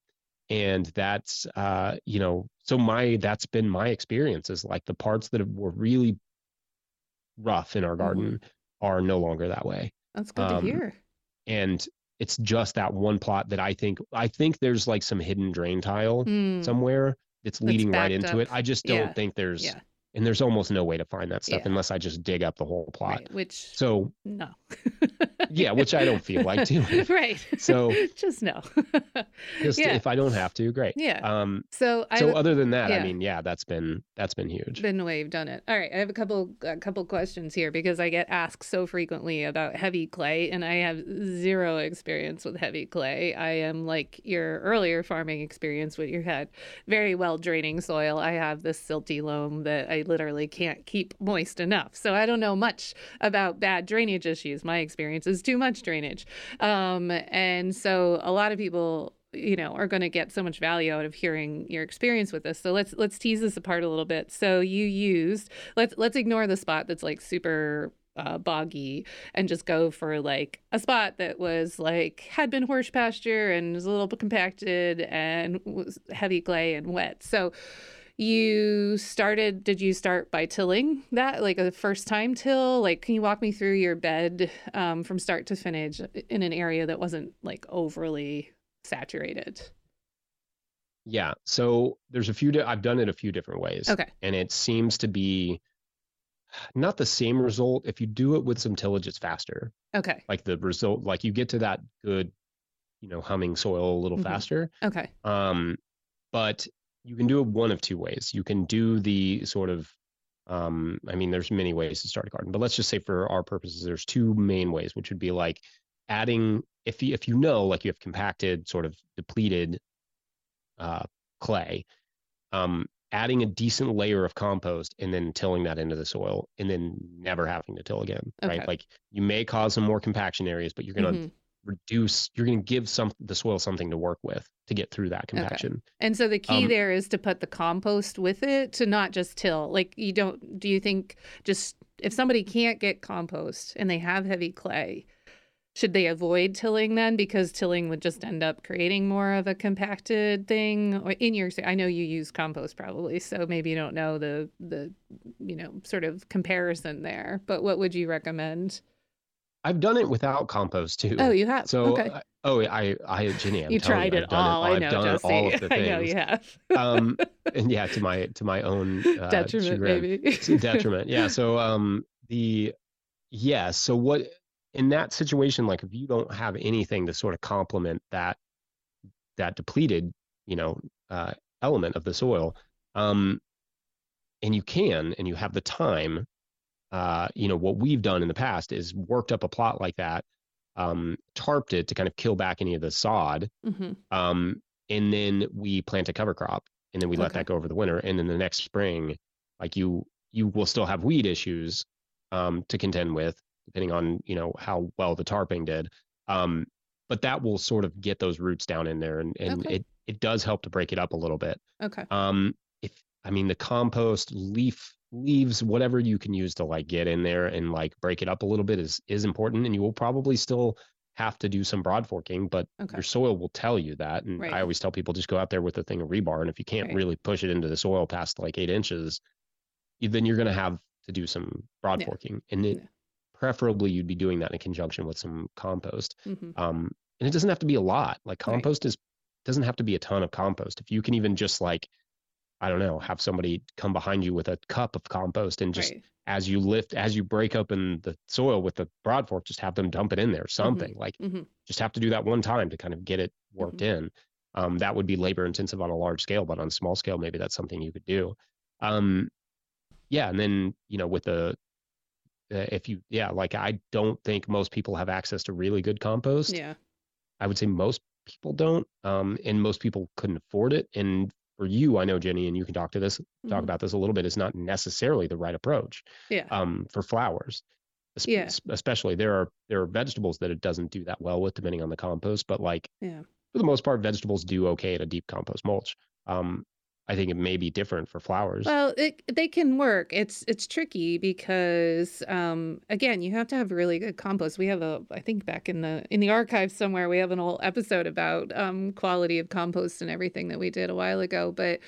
and that's uh, you know, so my that's been my experience is like the parts that were really rough in our Mm-hmm. garden are no longer that way. That's good to Um, hear. And it's just that one plot that I think I think there's like some hidden drain tile Hmm. somewhere that's leading right into it. I just don't Yeah. think there's Yeah. and there's almost no way to find that stuff Yeah. unless I just dig up the whole plot. Right. Which So no. Yeah, which I don't feel like doing. right. So- just no. Just yeah. if I don't have to, great. Yeah. Um So I so other than that, yeah. I mean, yeah, that's been that's been huge. been waved done it. All right, I have a couple a couple questions here because I get asked so frequently about heavy clay and I have zero experience with heavy clay. I am like your earlier farming experience where you had very well draining soil. I have this silty loam that I literally can't keep moist enough. So I don't know much about bad drainage issues. My experience is too much drainage. Um, and so a lot of people you know are going to get so much value out of hearing your experience with this. So let's let's tease this apart a little bit. So you used let's let's ignore the spot that's like super uh, boggy and just go for like a spot that was like had been horse pasture and was a little bit compacted and was heavy clay and wet. So you started did you start by tilling that like a first time till like can you walk me through your bed um, from start to finish in an area that wasn't like overly saturated Yeah. So there's a few di- I've done it a few different ways. okay And it seems to be not the same result. If you do it with some tillage, it's faster. okay Like the result, like you get to that good, you know, humming soil a little Mhm. faster. okay Um, but you can do it one of two ways. You can do the sort of, um, I mean, there's many ways to start a garden, but let's just say for our purposes, there's two main ways, which would be like adding, if you, if you know, like you have compacted, sort of depleted uh, clay, um, adding a decent layer of compost and then tilling that into the soil and then never having to till again, Okay. right? Like you may cause some more compaction areas, but you're going to Mhm. Reduce you're going to give some the soil something to work with to get through that compaction. And so the key Um, there is to put the compost with it to not just till like you don't do you think just if somebody can't get compost and they have heavy clay should they avoid tilling then? Because tilling would just end up creating more of a compacted thing or in your i know you use compost probably so maybe you don't know the the you know sort of comparison there but what would you recommend i've done it without compost too. Oh you have? So okay. I- oh i i jenny I'm you tried you, it I've all. I I've know done Jesse. all of the i know you have. Um and yeah to my to my own uh, detriment chagrin. maybe. Detriment. Yeah so um the yeah so what in that situation like if you don't have anything to sort of complement that that depleted you know uh element of the soil um and you can and you have the time uh you know what we've done in the past is worked up a plot like that um tarped it to kind of kill back any of the sod hmm um, and then we plant a cover crop and then we let Okay. that go over the winter and then the next spring like you you will still have weed issues um, to contend with depending on you know how well the tarping did um, but that will sort of get those roots down in there and, and Okay. it it does help to break it up a little bit okay um, if i mean the compost leaf leaves whatever you can use to like get in there and like break it up a little bit is is important and you will probably still have to do some broad forking but okay your soil will tell you that. And Right. I always tell people just go out there with a thing of rebar. And if you can't Right. really push it into the soil past like eight inches, then you're going to have to do some broad Yeah. forking. And it, Yeah. preferably you'd be doing that in conjunction with some compost. hmm Um, and it doesn't have to be a lot. Like Right. compost is doesn't have to be a ton of compost. If you can even just like, I don't know, have somebody come behind you with a cup of compost and just right as you lift, as you break open the soil with the broad fork, just have them dump it in there. Something like hmm just have to do that one time to kind of get it worked in. Um, that would be labor intensive on a large scale, but on a small scale, maybe that's something you could do. Um, yeah, and then you know with the uh, if you yeah like I don't think most people have access to really good compost. yeah I would say most people don't, um, and most people couldn't afford it. And for you, I know Jenny, and you can talk to this talk Mhm. about this a little bit. Is not necessarily the right approach yeah um, for flowers. Es- Yeah. Especially there are there are vegetables that it doesn't do that well with, depending on the compost. But like yeah for the most part, vegetables do okay at a deep compost mulch. Um, I think it may be different for flowers. Well, it, they can work. It's it's tricky because um, again, you have to have really good compost. We have a, I think back in the in the archives somewhere, we have an whole episode about um, quality of compost and everything that we did a while ago. But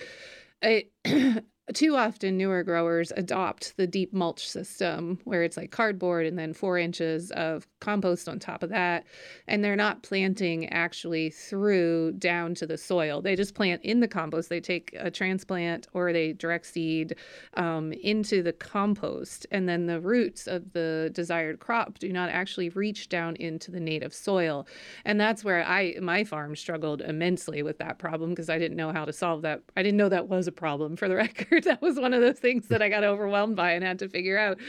it, too often newer growers adopt the deep mulch system where it's like cardboard and then four inches of compost on top of that. And they're not planting actually through down to the soil. They just plant in the compost. They take a transplant or they direct seed um, into the compost. And then the roots of the desired crop do not actually reach down into the native soil. And that's where I, my farm struggled immensely with that problem because I didn't know how to solve that. I didn't know that was a problem for the record. that was one of those things that I got overwhelmed by and had to figure out.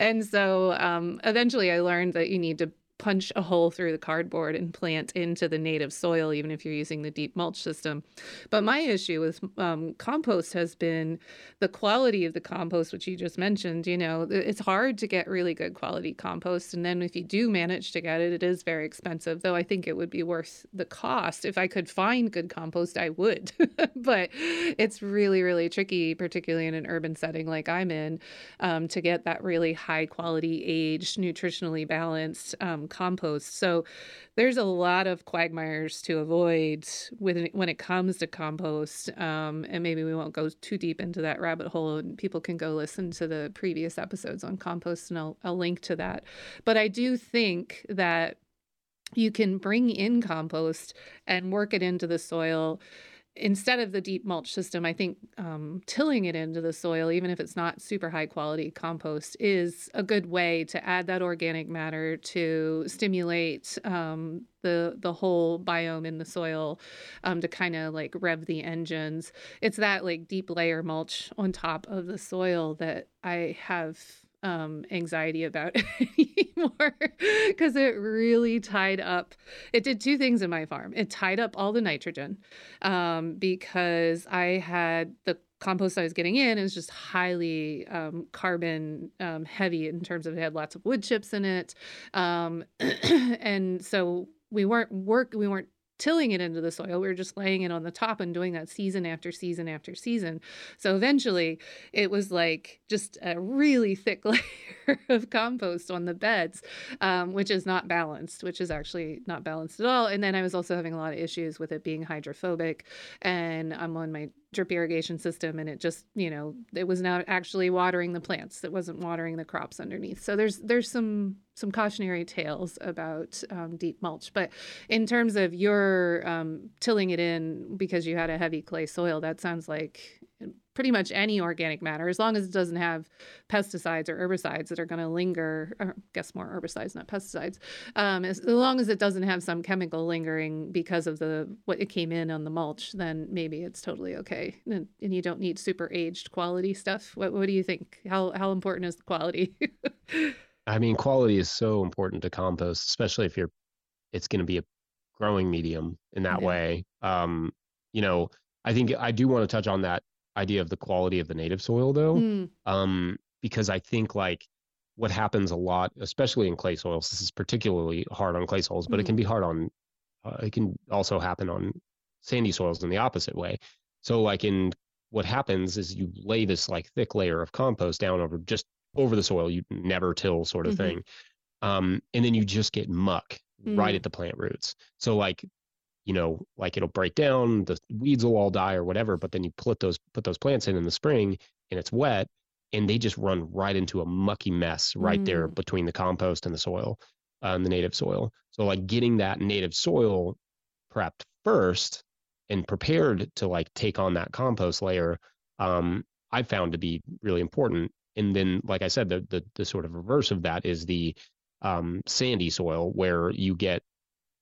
And so um, eventually I learned that you need to punch a hole through the cardboard and plant into the native soil, even if you're using the deep mulch system. But my issue with um, compost has been the quality of the compost, which you just mentioned. You know, it's hard to get really good quality compost. And then if you do manage to get it, it is very expensive, though I think it would be worth the cost. If I could find good compost, I would. but it's really, really tricky, particularly in an urban setting like I'm in, um, to get that really high quality, aged, nutritionally balanced um, compost. So there's a lot of quagmires to avoid with when it comes to compost. Um, and maybe we won't go too deep into that rabbit hole. And people can go listen to the previous episodes on compost, and I'll, I'll link to that. But I do think that you can bring in compost and work it into the soil instead of the deep mulch system, I think um, tilling it into the soil, even if it's not super high quality compost, is a good way to add that organic matter to stimulate um, the the whole biome in the soil um, to kind of like rev the engines. It's that like deep layer mulch on top of the soil that I have um, anxiety about anymore because it really tied up. It did two things in my farm. It tied up all the nitrogen um, because I had the compost I was getting in is just highly um, carbon um, heavy in terms of it had lots of wood chips in it, um, and so we weren't work we weren't tilling it into the soil. We were just laying it on the top and doing that season after season after season. So eventually it was like just a really thick layer of compost on the beds, um, which is not balanced, which is actually not balanced at all. And then I was also having a lot of issues with it being hydrophobic. And I'm on my drip irrigation system and it just you know it was not actually watering the plants. It wasn't watering the crops underneath. So there's there's some some cautionary tales about um, deep mulch. But in terms of your um, tilling it in because you had a heavy clay soil that sounds like pretty much any organic matter, as long as it doesn't have pesticides or herbicides that are going to linger. Or I guess more herbicides, not pesticides. Um, as, as, long as it doesn't have some chemical lingering because of the what it came in on the mulch, then maybe it's totally okay, and, and you don't need super aged quality stuff. What What do you think? How how important is the quality? I mean, quality is so important to compost, especially if you're it's going to be a growing medium in that yeah. way. Um, you know, I think I do want to touch on that idea of the quality of the native soil though mm. um, because i think like what happens a lot especially in clay soils this is particularly hard on clay soils but mm. it can be hmm. hard on uh, it can also happen on sandy soils in the opposite way so like in what happens is you lay this like thick layer of compost down over just over the soil you never till sort of mm-hmm. thing um, and then you just get muck mm. right at the plant roots so like you know, like it'll break down, the weeds will all die or whatever, but then you put those put those plants in in the spring and it's wet and they just run right into a mucky mess right mm. there between the compost and the soil, uh, and the native soil. So like getting that native soil prepped first and prepared to like take on that compost layer, um, I found to be really important. And then, like I said, the the, the sort of reverse of that is the um, sandy soil where you get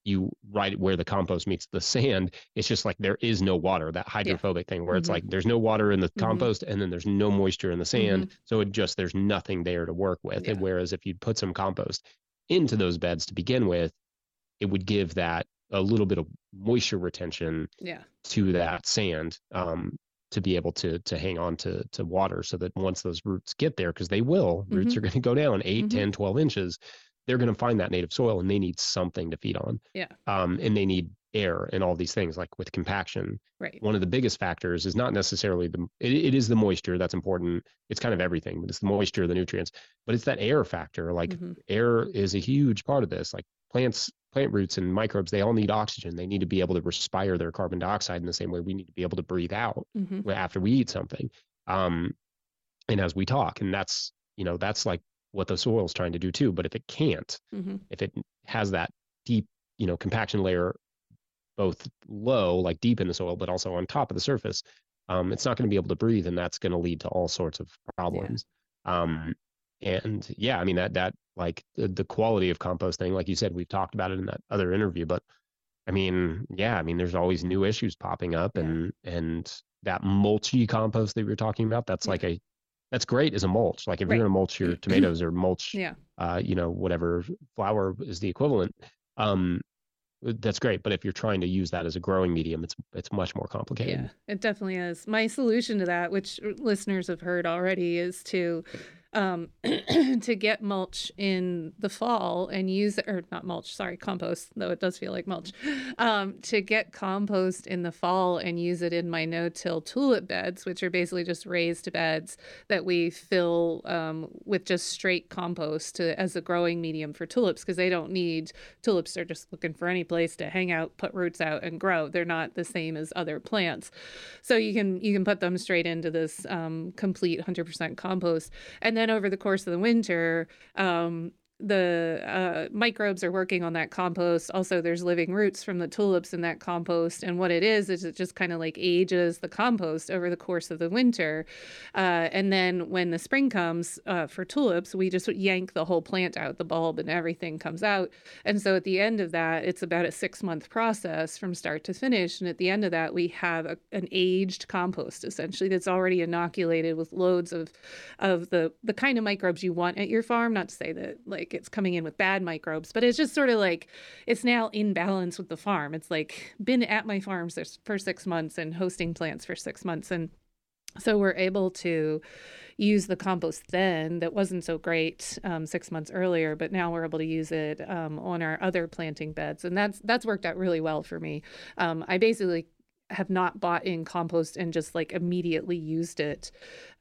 you right where the compost meets the sand, it's just like there is no water, that hydrophobic yeah. thing where mm-hmm. it's like there's no water in the mm-hmm. compost and then there's no moisture in the sand. Mm-hmm. So it just, there's nothing there to work with. Yeah. And whereas if you put some compost into those beds to begin with, it would give that a little bit of moisture retention yeah. to that sand um, to be able to to hang on to to water so that once those roots get there because they will roots mm-hmm. are going to go down 8 mm-hmm. 10 12 inches they're going to find that native soil and they need something to feed on. Yeah. Um, and they need air and all these things like with compaction. Right. One of the biggest factors is not necessarily the it, it is the moisture that's important. It's kind of everything, but it's the moisture, the nutrients, but it's that air factor. Like mm-hmm. air is a huge part of this. Like plants, plant roots and microbes, they all need oxygen. They need to be able to respire their carbon dioxide in the same way we need to be able to breathe out mm-hmm. after we eat something. um, and as we talk, and that's you know that's like what the soil is trying to do too. But if it can't, mm-hmm. if it has that deep you know compaction layer both low, like deep in the soil, but also on top of the surface, um, it's not going to be able to breathe, and that's going to lead to all sorts of problems. Yeah. Um, and yeah, I mean that that like the, the quality of composting, like you said, we've talked about it in that other interview, but I mean, yeah, I mean, there's always new issues popping up, yeah. and and that mulchy compost that we were talking about, that's yeah. like a that's great as a mulch. Like if right. you're gonna mulch your tomatoes or mulch, yeah, uh, you know, whatever flower is the equivalent. Um, that's great but if you're trying to use that as a growing medium it's it's much more complicated yeah it definitely is my solution to that which listeners have heard already is to um, to get mulch in the fall and use or not mulch, sorry, compost, though it does feel like mulch, um, to get compost in the fall and use it in my no-till tulip beds, which are basically just raised beds that we fill um, with just straight compost to, as a growing medium for tulips because they don't need tulips They're just looking for any place to hang out, put roots out, and grow. They're not the same as other plants, so you can you can put them straight into this um, complete 100% compost, and then over the course of the winter, um, the uh, microbes are working on that compost. Also, there's living roots from the tulips in that compost. And what it is, is it just kind of like ages the compost over the course of the winter. Uh, and then when the spring comes uh, for tulips, we just yank the whole plant out, the bulb and everything comes out. And so at the end of that, it's about a six month process from start to finish. And at the end of that, we have a, an aged compost essentially that's already inoculated with loads of, of the, the kind of microbes you want at your farm. Not to say that like like it's coming in with bad microbes, but it's just sort of like it's now in balance with the farm. It's like been at my farm for six months and hosting plants for six months. And so we're able to use the compost then that wasn't so great um, six months earlier, but now we're able to use it um, on our other planting beds, and that's that's worked out really well for me. Um, I basically have not bought in compost and just like immediately used it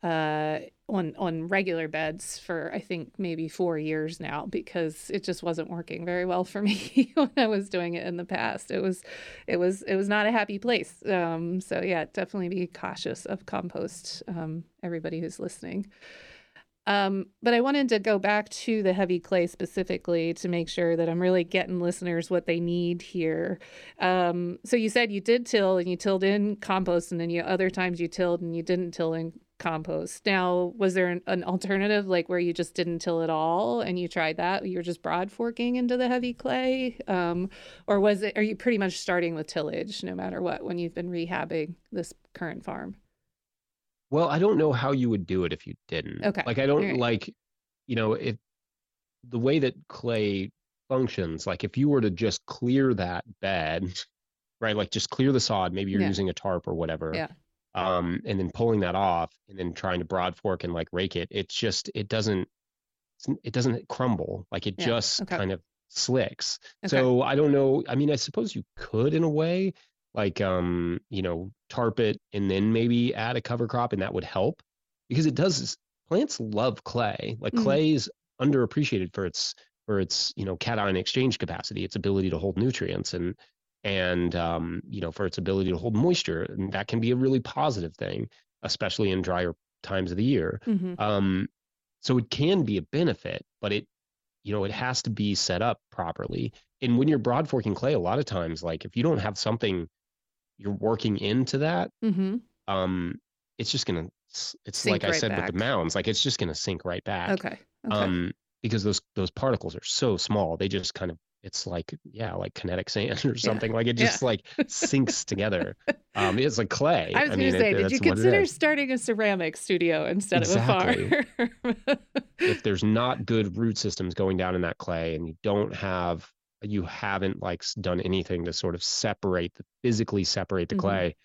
uh, on on regular beds for I think maybe four years now because it just wasn't working very well for me when I was doing it in the past. It was it was it was not a happy place. Um, so yeah, definitely be cautious of compost. Um, everybody who's listening. Um, but I wanted to go back to the heavy clay specifically to make sure that I'm really getting listeners what they need here. Um, so you said you did till and you tilled in compost, and then you other times you tilled and you didn't till in compost. Now, was there an, an alternative like where you just didn't till at all and you tried that? You were just broad forking into the heavy clay, um, or was it? Are you pretty much starting with tillage no matter what when you've been rehabbing this current farm? Well, I don't know how you would do it if you didn't. Okay. Like I don't right. like, you know, if the way that clay functions, like if you were to just clear that bed, right? Like just clear the sod, maybe you're yeah. using a tarp or whatever. Yeah. Um, and then pulling that off and then trying to broad fork and like rake it, it's just it doesn't it doesn't crumble. Like it yeah. just okay. kind of slicks. Okay. So I don't know. I mean, I suppose you could in a way, like um, you know, tarp it and then maybe add a cover crop and that would help because it does plants love clay. Like mm-hmm. clay is underappreciated for its for its, you know, cation exchange capacity, its ability to hold nutrients and and um, you know, for its ability to hold moisture. And that can be a really positive thing, especially in drier times of the year. Mm-hmm. Um, so it can be a benefit, but it you know, it has to be set up properly. And when you're broad forking clay, a lot of times, like if you don't have something you're working into that, mm-hmm. um, it's just gonna. It's sink like right I said back. with the mounds, like it's just gonna sink right back. Okay. okay. Um, because those those particles are so small, they just kind of it's like yeah, like kinetic sand or something. Yeah. Like it just yeah. like sinks together. Um, it's like clay. I was I going to say, it, did you consider starting a ceramic studio instead exactly. of a farm? if there's not good root systems going down in that clay, and you don't have you haven't like done anything to sort of separate the physically separate the mm-hmm. clay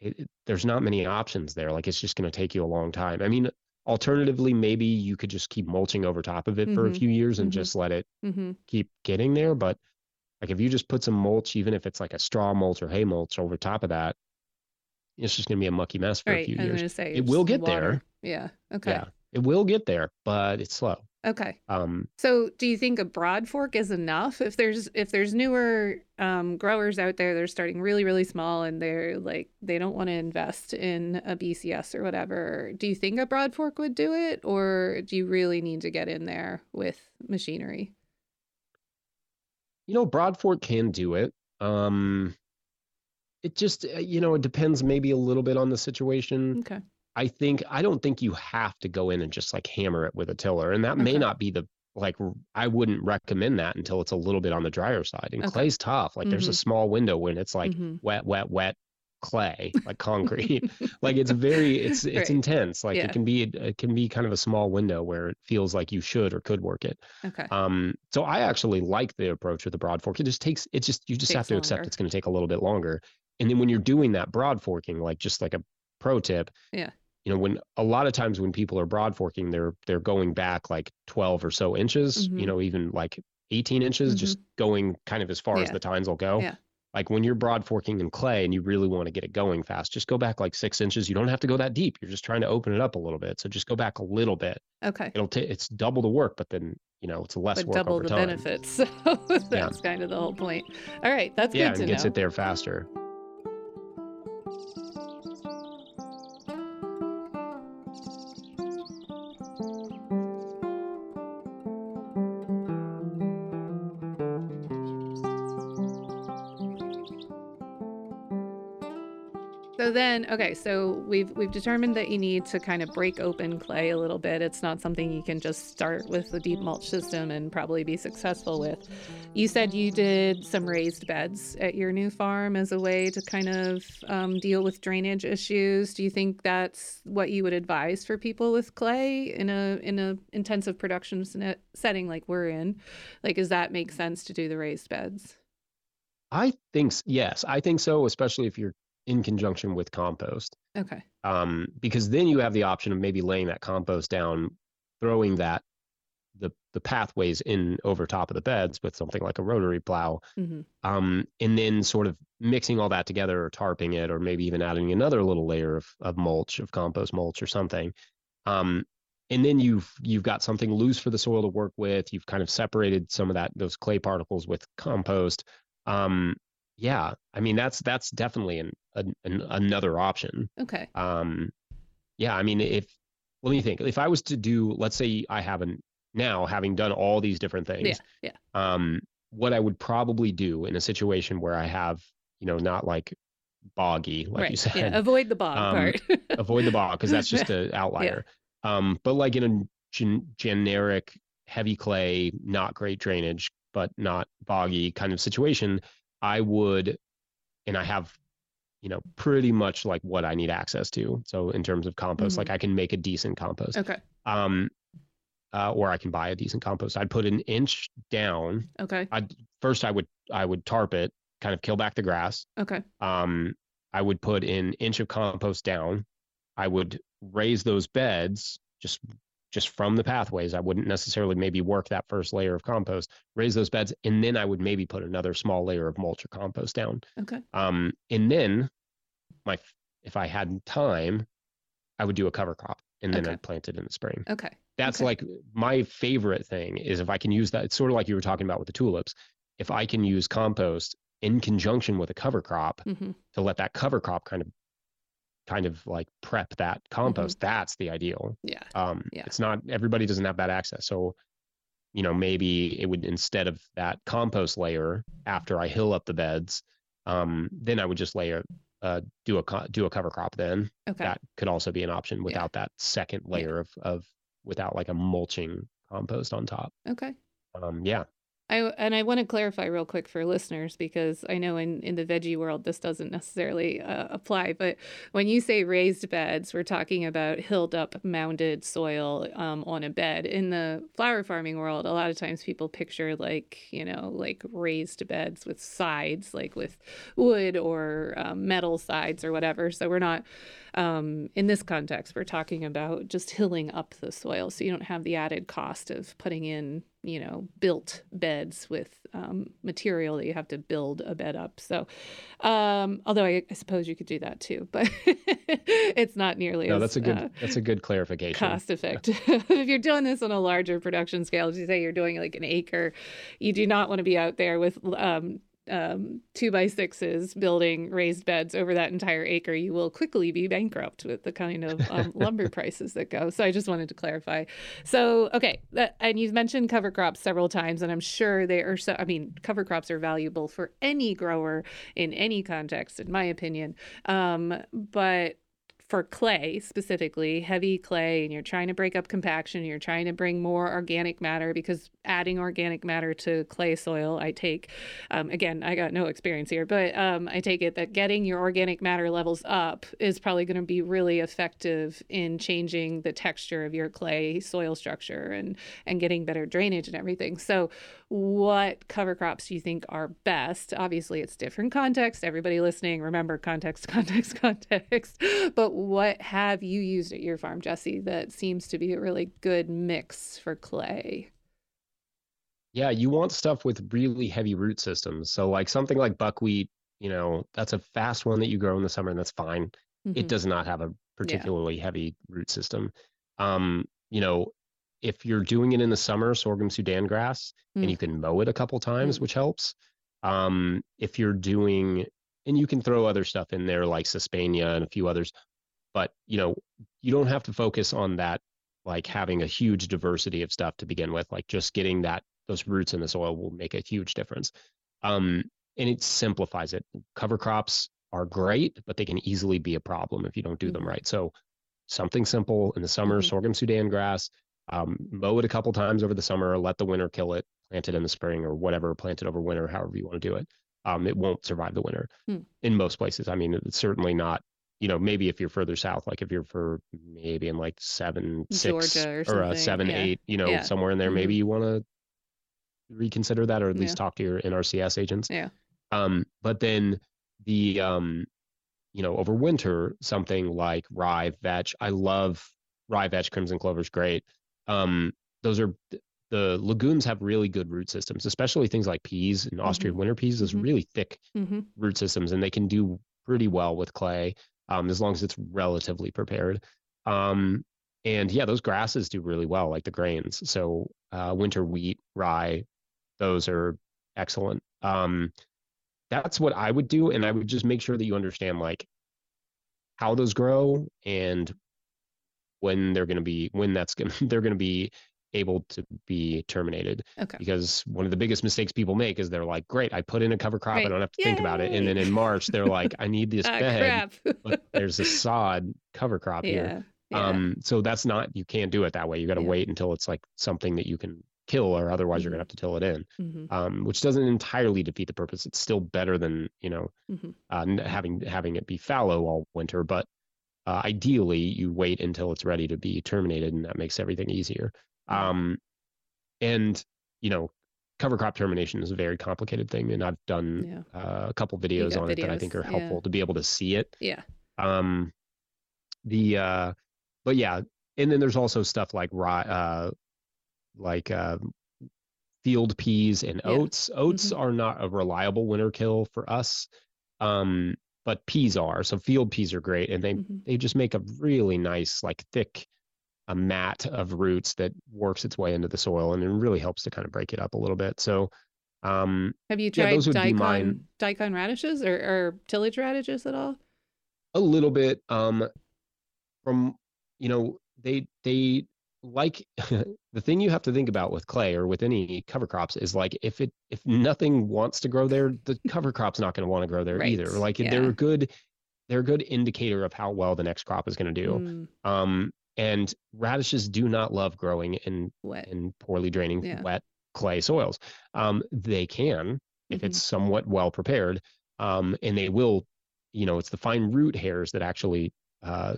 it, it, there's not many options there like it's just going to take you a long time i mean alternatively maybe you could just keep mulching over top of it mm-hmm. for a mm-hmm. few years and mm-hmm. just let it mm-hmm. keep getting there but like if you just put some mulch even if it's like a straw mulch or hay mulch over top of that it's just going to be a mucky mess for right. a few years say, it will get water. there yeah okay yeah it will get there but it's slow Okay. Um, So, do you think a broad fork is enough? If there's if there's newer um, growers out there, they're starting really really small and they're like they don't want to invest in a BCS or whatever. Do you think a broad fork would do it, or do you really need to get in there with machinery? you know, broad fork can do it. Um, it just, uh, you know, it depends maybe a little bit on the situation. Okay. I think I don't think you have to go in and just like hammer it with a tiller, and that may not be the like I wouldn't recommend that until it's a little bit on the drier side. And Okay. clay's tough. Like there's a Mhm. small window when it's like Mhm. wet, wet, wet clay, like concrete. like it's very it's it's Right. intense. Like Yeah. it can be it can be kind of a small window where it feels like you should or could work it. Okay. Um, so I actually like the approach with the broad fork. It just takes it's just you just have to accept it's going to take a little bit longer. And then when you're doing that broad forking, like just like a pro tip, Yeah. You know, when a lot of times when people are broad forking, they're they're going back like 12 or so inches, Mhm. you know, even like 18 inches, just going kind of as far as the tines will go. Yeah. Like when you're broad forking in clay and you really want to get it going fast, just go back like six inches. You don't have to go that deep. You're just trying to open it up a little bit. So just go back a little bit. Okay. It'll take it's double the work, but then you know it's less But work double the time. benefits. So that's kind of the whole point. All right, that's yeah, good to and gets know. it there faster. So then, okay, so we've we've determined that you need to kind of break open clay a little bit. It's not something you can just start with the deep mulch system and probably be successful with. You said you did some raised beds at your new farm as a way to kind of um, deal with drainage issues. Do you think that's what you would advise for people with clay in a in a intensive production setting like we're in? Like, does that make sense to do the raised beds? I think yes, I think so, especially if you're in conjunction with compost. Okay. Um, because then you have the option of maybe laying that compost down, throwing that the the pathways in over top of the beds with something like a rotary plow, hmm um, and then sort of mixing all that together or tarping it, or maybe even adding another little layer of of mulch, of compost mulch or something. Um, and then you've you've got something loose for the soil to work with. You've kind of separated some of that those clay particles with compost. Um, yeah, I mean that's that's definitely an, an, an another option. Okay. Um, yeah, I mean if let me think. If I was to do, let's say I haven't now having done all these different things, Yeah. Yeah. um, what I would probably do in a situation where I have, you know, not like boggy, like right. you said, Yeah. Avoid the bog Um, part. avoid the bog because that's just an outlier. Um, but like in a gen- generic heavy clay, not great drainage, but not boggy kind of situation, I would, and I have, you know, pretty much like what I need access to. So in terms of compost, Mhm. like I can make a decent compost. okay. Um, uh, or I can buy a decent compost. I'd put an inch down. Okay. I'd first I would I would tarp it, kind of kill back the grass. Okay. Um, I would put an inch of compost down. I would raise those beds just just from the pathways. I wouldn't necessarily maybe work that first layer of compost, raise those beds, and then I would maybe put another small layer of mulch or compost down. Okay. Um, and then my if I had time, I would do a cover crop and then Okay. I'd plant it in the spring. Okay. That's Okay. like my favorite thing is if I can use that. It's sort of like you were talking about with the tulips. If I can use compost in conjunction with a cover crop hmm to let that cover crop kind of kind of like prep that compost, that's the ideal. Yeah. Um, Yeah. It's not everybody doesn't have that access. So, you know, maybe it would instead of that compost layer after I hill up the beds, um, then I would just layer uh, do a do a cover crop. Then Okay. that could also be an option without that second Yeah. layer of of without like a mulching compost on top. Okay. Um, yeah. I and I want to clarify real quick for listeners because I know in in the veggie world this doesn't necessarily uh, apply, but when you say raised beds, we're talking about hilled up, mounded soil um, on a bed. In the flower farming world, a lot of times people picture like you know like raised beds with sides, like with wood or um, metal sides or whatever. So we're not um, in this context. We're talking about just hilling up the soil, so you don't have the added cost of putting in you know, built beds with um, material that you have to build a bed up. So, um, although I, I, suppose you could do that too, but it's not nearly no, as that's a good uh, that's a good clarification. Cost effective. if you're doing this on a larger production scale, as you say, you're doing like an acre, you do not want to be out there with um, um, two by sixes building raised beds over that entire acre, you will quickly be bankrupt with the kind of um, lumber prices that go. So I just wanted to clarify. So okay, that, and you've mentioned cover crops several times, and I'm sure they are. So I mean, cover crops are valuable for any grower in any context, in my opinion. Um, but for clay specifically, heavy clay, and you're trying to break up compaction, you're trying to bring more organic matter because adding organic matter to clay soil, I take, um, again, I got no experience here, but um, I take it that getting your organic matter levels up is probably going to be really effective in changing the texture of your clay soil structure and and getting better drainage and everything. So, what cover crops do you think are best? Obviously, it's different context. Everybody listening, remember context, context, context. But what have you used at your farm, Jesse, that seems to be a really good mix for clay? Yeah, you want stuff with really heavy root systems. So, like something like buckwheat, you know, that's a fast one that you grow in the summer, and that's fine. Mm-hmm. It does not have a particularly yeah. heavy root system. Um, you know, if you're doing it in the summer, sorghum Sudan grass, mm. and you can mow it a couple times, mm. which helps. Um, if you're doing, and you can throw other stuff in there like Sesbania and a few others, but you know, you don't have to focus on that, like having a huge diversity of stuff to begin with. Like just getting that those roots in the soil will make a huge difference. Um, and it simplifies it. Cover crops are great, but they can easily be a problem if you don't do mm. them right. So something simple in the summer, mm-hmm. sorghum Sudan grass, um, mow it a couple times over the summer, let the winter kill it, plant it in the spring or whatever, plant it over winter, however you want to do it. Um, it won't survive the winter hmm. in most places. I mean, it's certainly not, you know, maybe if you're further south, like if you're for maybe in like seven, six or, or uh, seven, yeah. eight, you know, yeah. somewhere in there, mm-hmm. maybe you want to reconsider that or at least yeah. talk to your NRCS agents. Yeah. Um, but then the, um, you know, over winter, something like rye, vetch. I love rye, vetch, crimson clover is great um, those are the legumes have really good root systems, especially things like peas and Austrian mm-hmm. winter peas. Those mm-hmm. really thick mm-hmm. root systems, and they can do pretty well with clay um, as long as it's relatively prepared. Um, and yeah, those grasses do really well, like the grains. So uh, winter wheat, rye, those are excellent. Um, that's what I would do, and I would just make sure that you understand like how those grow and when they're going to be when that's going they're going to be able to be terminated. Okay. Because one of the biggest mistakes people make is they're like, "Great, I put in a cover crop, right. I don't have to Yay! think about it." And then in March, they're like, "I need this ah, bed, but there's a sod cover crop yeah. here." Yeah. Um, so that's not you can't do it that way. You got to yeah. wait until it's like something that you can kill, or otherwise mm-hmm. you're gonna have to till it in. Mm-hmm. Um, which doesn't entirely defeat the purpose. It's still better than you know mm-hmm. uh, having having it be fallow all winter, but uh, ideally, you wait until it's ready to be terminated, and that makes everything easier. Um, and you know, cover crop termination is a very complicated thing, and I've done yeah. uh, a couple videos on videos. it that I think are helpful yeah. to be able to see it. Yeah. Um, the uh, but yeah, and then there's also stuff like uh, like uh, field peas and oats. Yeah. Oats mm-hmm. are not a reliable winter kill for us. Um, but peas are. So field peas are great, and they mm-hmm. they just make a really nice, like thick, a mat of roots that works its way into the soil, and it really helps to kind of break it up a little bit. So, um, have you tried yeah, daikon, daikon radishes or, or tillage radishes at all? A little bit. Um, from you know, they they like the thing you have to think about with clay or with any cover crops is like if it if nothing wants to grow there the cover crop's not going to want to grow there right. either like yeah. they're a good they're a good indicator of how well the next crop is going to do mm. um and radishes do not love growing in wet in poorly draining yeah. wet clay soils um they can if mm-hmm. it's somewhat well prepared um and they will you know it's the fine root hairs that actually uh,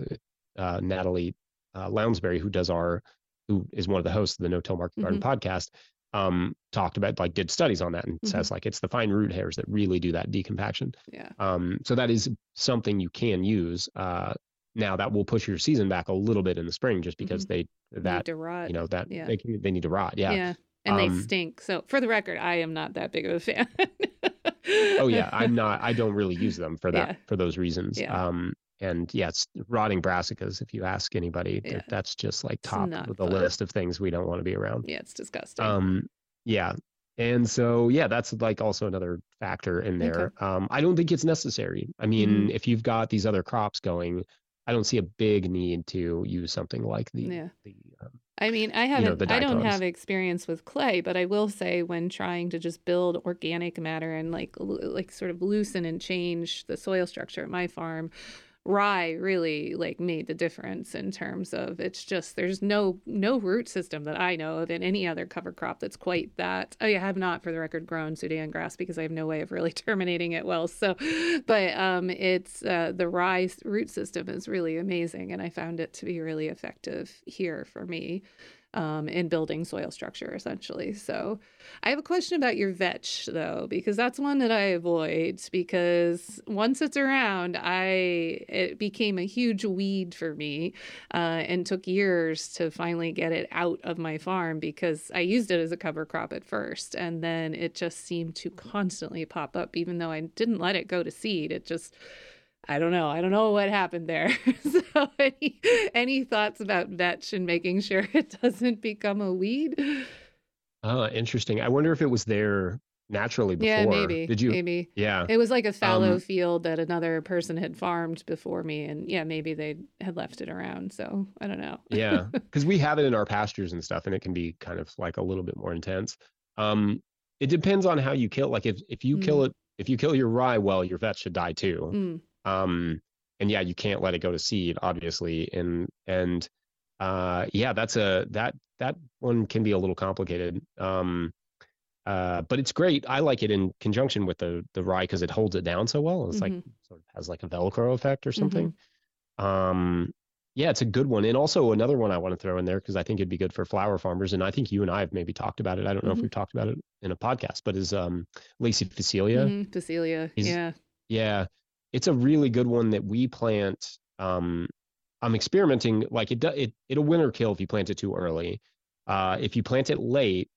uh natalie uh, Lounsbury, who does our, who is one of the hosts of the No Till Market Garden mm-hmm. podcast, um, talked about like did studies on that and mm-hmm. says like it's the fine root hairs that really do that decompaction. Yeah. Um, so that is something you can use. Uh, now that will push your season back a little bit in the spring just because mm-hmm. they that you know that yeah. they can, they need to rot. Yeah. Yeah. and um, they stink. So for the record, I am not that big of a fan. oh yeah, I'm not. I don't really use them for that yeah. for those reasons. Yeah. Um, and yeah, it's rotting brassicas. If you ask anybody, yeah. that's just like top of the fun. list of things we don't want to be around. Yeah, it's disgusting. Um, yeah, and so yeah, that's like also another factor in there. Okay. Um, I don't think it's necessary. I mean, mm-hmm. if you've got these other crops going, I don't see a big need to use something like the yeah. the um, I mean, I haven't. You know, I don't have experience with clay, but I will say when trying to just build organic matter and like like sort of loosen and change the soil structure at my farm, rye really like made the difference in terms of it's just there's no no root system that I know of in any other cover crop that's quite that. Oh, yeah, I have not for the record grown Sudan grass because I have no way of really terminating it well. So, but um, it's uh, the rye root system is really amazing, and I found it to be really effective here for me um, in building soil structure, essentially. So, I have a question about your vetch, though, because that's one that I avoid. Because once it's around, I it became a huge weed for me, uh, and took years to finally get it out of my farm because I used it as a cover crop at first, and then it just seemed to constantly pop up, even though I didn't let it go to seed. It just I don't know. I don't know what happened there. so, any any thoughts about vetch and making sure it doesn't become a weed? Oh, interesting. I wonder if it was there naturally before. Yeah, maybe. Did you? Maybe. Yeah. It was like a fallow um, field that another person had farmed before me, and yeah, maybe they had left it around. So I don't know. yeah, because we have it in our pastures and stuff, and it can be kind of like a little bit more intense. Um, it depends on how you kill. Like if if you mm. kill it, if you kill your rye well, your vetch should die too. Mm. Um, and yeah, you can't let it go to seed, obviously. And and uh, yeah, that's a that that one can be a little complicated. Um, uh, but it's great. I like it in conjunction with the the rye because it holds it down so well. It's mm-hmm. like sort of has like a Velcro effect or something. Mm-hmm. Um, yeah, it's a good one. And also another one I want to throw in there because I think it'd be good for flower farmers. And I think you and I have maybe talked about it. I don't know mm-hmm. if we've talked about it in a podcast, but is um Lacy Phacelia. Mm-hmm. Phacelia. yeah. Yeah it's a really good one that we plant. Um, I'm experimenting like it. It it'll winter kill if you plant it too early. Uh, if you plant it late,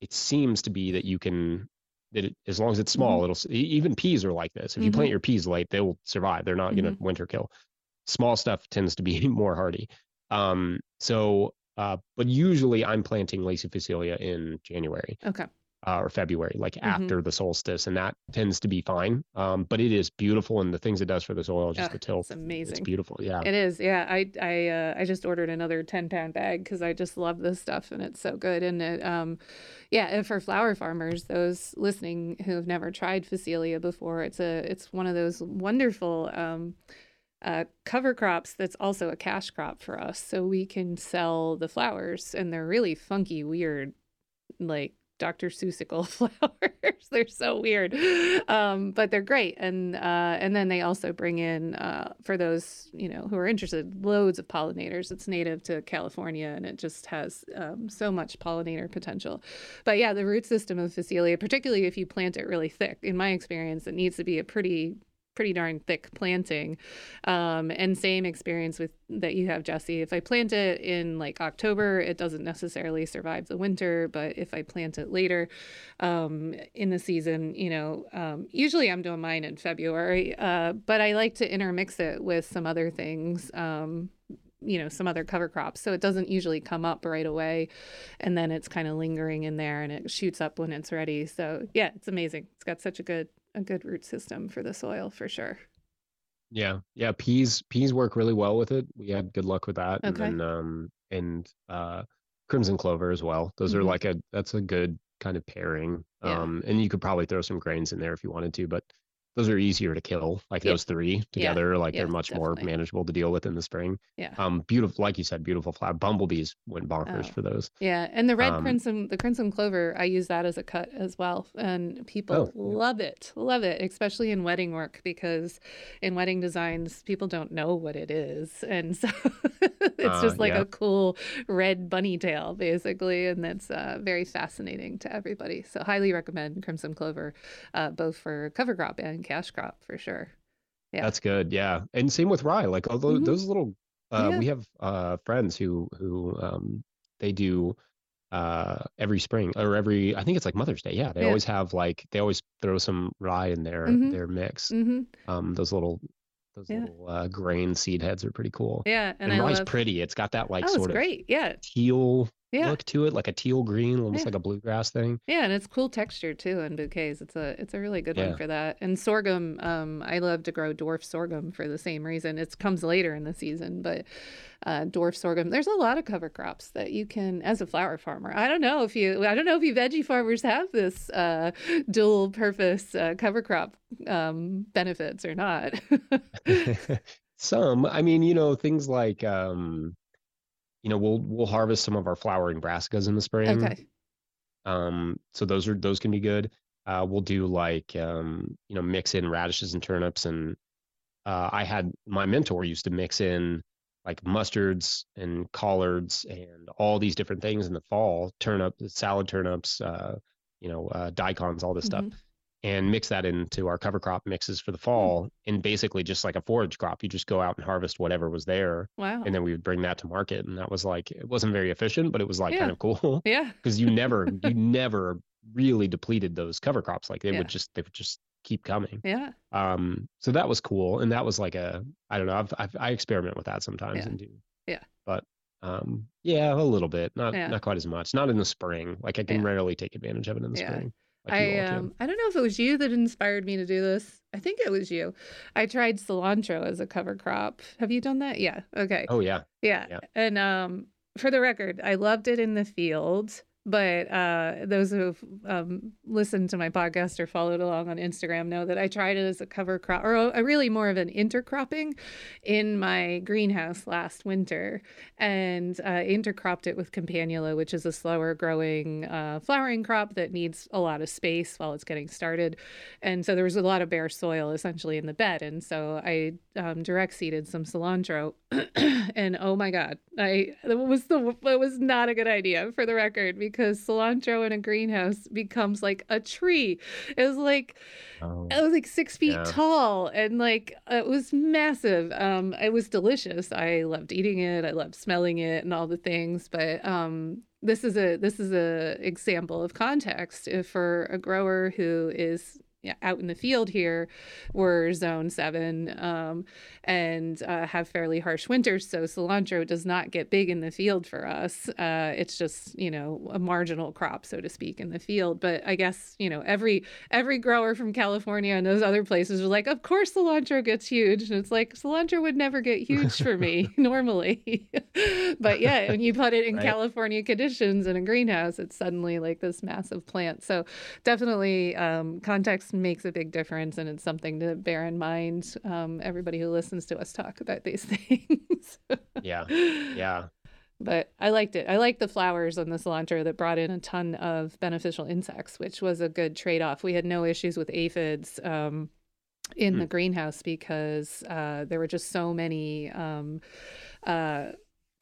it seems to be that you can that it, as long as it's small, mm-hmm. it'll even peas are like this. If mm-hmm. you plant your peas late, they'll survive. They're not mm-hmm. going to winter kill. Small stuff tends to be more hardy. Um, so, uh, but usually I'm planting Lacy Phacelia in January. Okay uh, or February, like mm-hmm. after the solstice, and that tends to be fine. Um, but it is beautiful, and the things it does for the soil, just oh, the till, it's amazing. It's beautiful. Yeah, it is. Yeah, I I uh, I just ordered another ten pound bag because I just love this stuff, and it's so good. And it, um, yeah, for flower farmers, those listening who have never tried Phacelia before, it's a it's one of those wonderful. Um, uh, cover crops that's also a cash crop for us so we can sell the flowers and they're really funky weird like Dr. Seussical flowers. they're so weird, um, but they're great. And uh, and then they also bring in uh, for those you know who are interested, loads of pollinators. It's native to California, and it just has um, so much pollinator potential. But yeah, the root system of Phacelia, particularly if you plant it really thick, in my experience, it needs to be a pretty pretty darn thick planting. Um, and same experience with that you have, Jesse. If I plant it in like October, it doesn't necessarily survive the winter. But if I plant it later um, in the season, you know, um, usually I'm doing mine in February. Uh, but I like to intermix it with some other things um, you know some other cover crops so it doesn't usually come up right away and then it's kind of lingering in there and it shoots up when it's ready so yeah it's amazing it's got such a good a good root system for the soil for sure. Yeah, yeah. Peas peas work really well with it. We had good luck with that. Okay. And then, um and uh crimson clover as well. Those mm-hmm. are like a that's a good kind of pairing. Yeah. Um and you could probably throw some grains in there if you wanted to, but those are easier to kill. Like yeah. those three together, yeah. like yeah, they're much definitely. more manageable to deal with in the spring. Yeah. Um, beautiful, like you said, beautiful flower. Bumblebees went bonkers oh. for those. Yeah, and the red um, crimson, the crimson clover, I use that as a cut as well, and people oh, love it, love it, especially in wedding work because in wedding designs, people don't know what it is, and so it's uh, just like a cool red bunny tail, basically, and that's uh, very fascinating to everybody. So highly recommend crimson clover, uh, both for cover crop and cash crop for sure. Yeah. That's good. Yeah. And same with rye. Like although mm-hmm. those little uh, yeah. we have uh, friends who who um, they do uh, every spring or every I think it's like Mother's Day. Yeah, they Yeah. always have like they always throw some rye in their Mhm. their mix. hmm Um, those little those Yeah. little uh, grain seed heads are pretty cool. Yeah, and, And, rye's love. pretty. It's got that like oh, sort of great. Yeah, teal yeah, look to it, like a teal green, almost Yeah. like a bluegrass thing. yeah, and it's cool texture too in bouquets. It's a it's a really good one for that. And sorghum, um, I love to grow dwarf sorghum for the same reason. It comes later in the season, but uh, dwarf sorghum. There's a lot of cover crops that you can, as a flower farmer. I don't know if you, I don't know if you veggie farmers have this uh, dual purpose uh, cover crop um, benefits or not. Some, I mean, you know, things like um, you know, we'll we'll harvest some of our flowering brassicas in the spring. okay. Um, so those are those can be good. Uh, we'll do like um, you know, mix in radishes and turnips, and uh, I had my mentor used to mix in like mustards and collards and all these different things in the fall, turnip, salad turnips, uh, you know, uh, daikons, all this stuff, Mhm. And mix that into our cover crop mixes for the fall. And basically, just like a forage crop, you just go out and harvest whatever was there, Wow. and then we would bring that to market. And that was like it wasn't very efficient, but it was like Yeah. kind of cool yeah. because you never you never really depleted those cover crops like they Yeah. would just they would just keep coming Yeah. um so that was cool and that was like a i don't know i've, I've i experiment with that sometimes Yeah. and do Yeah. but um yeah a little bit not Yeah. not quite as much not in the spring like i can rarely take advantage of it in the spring like I um I don't know if it was you that inspired me to do this. I think it was you. I tried cilantro as a cover crop. Have you done that? Yeah. Okay. oh yeah Yeah. Yeah. And um for the record, I loved it in the field, but uh those who've um listened to my podcast or followed along on Instagram know that I tried it as a cover crop or a, really more of an intercropping in my greenhouse last winter and uh intercropped it with campanula, which is a slower growing uh flowering crop that needs a lot of space while it's getting started. And so there was a lot of bare soil essentially in the bed. And so I um, direct seeded some cilantro. and oh my God, I it was the it was not a good idea for the record because cilantro in a greenhouse becomes like a tree. It was like oh, it was like six feet Yeah. tall and like it was massive. Um, it was delicious. I loved eating it. I loved smelling it and all the things. But um, this is a this is a example of context if for a grower who is out in the field here. We're zone seven um, and uh, have fairly harsh winters, so cilantro does not get big in the field for us. Uh, it's just you know a marginal crop, so to speak, in the field. But I guess you know every every grower from California and those other places was like, of course cilantro gets huge, and it's like cilantro would never get huge for me normally. but yeah, when you put it in Right. California conditions in a greenhouse, it's suddenly like this massive plant. So definitely um, context makes a big difference, and it's something to bear in mind. Um, everybody who listens to us talk about these things. yeah yeah But I liked it. I liked the flowers on the cilantro that brought in a ton of beneficial insects, which was a good trade off. We had no issues with aphids um, in Hmm. the greenhouse because uh, there were just so many um, uh,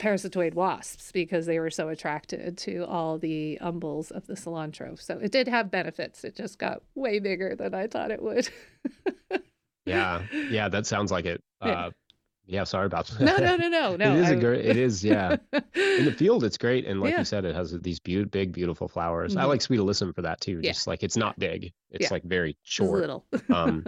parasitoid wasps because they were so attracted to all the umbels of the cilantro. So it did have benefits. It just got way bigger than I thought it would. yeah yeah that sounds like it Yeah. uh yeah sorry about that no, no, no, no, no. it is a I- great it is yeah in the field it's great and like Yeah. you said it has these beau- big beautiful flowers i Mhm. like sweet alyssum for that too Yeah. just like it's not big it's Yeah. like very short little. um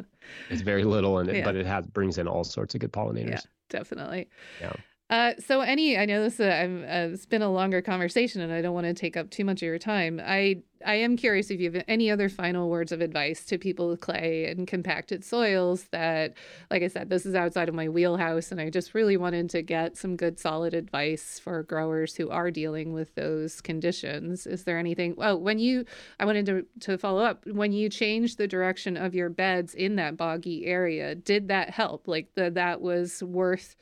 it's very little and it, but it has brings in all sorts of good pollinators Yeah, definitely. Yeah. Uh, so any, I know this uh, uh, it's been a longer conversation, and I don't want to take up too much of your time. I I am curious if you have any other final words of advice to people with clay and compacted soils. That, like I said, this is outside of my wheelhouse, and I just really wanted to get some good, solid advice for growers who are dealing with those conditions. Is there anything? Well, when you, I wanted to to follow up. When you changed the direction of your beds in that boggy area, did that help? Like the, that was worth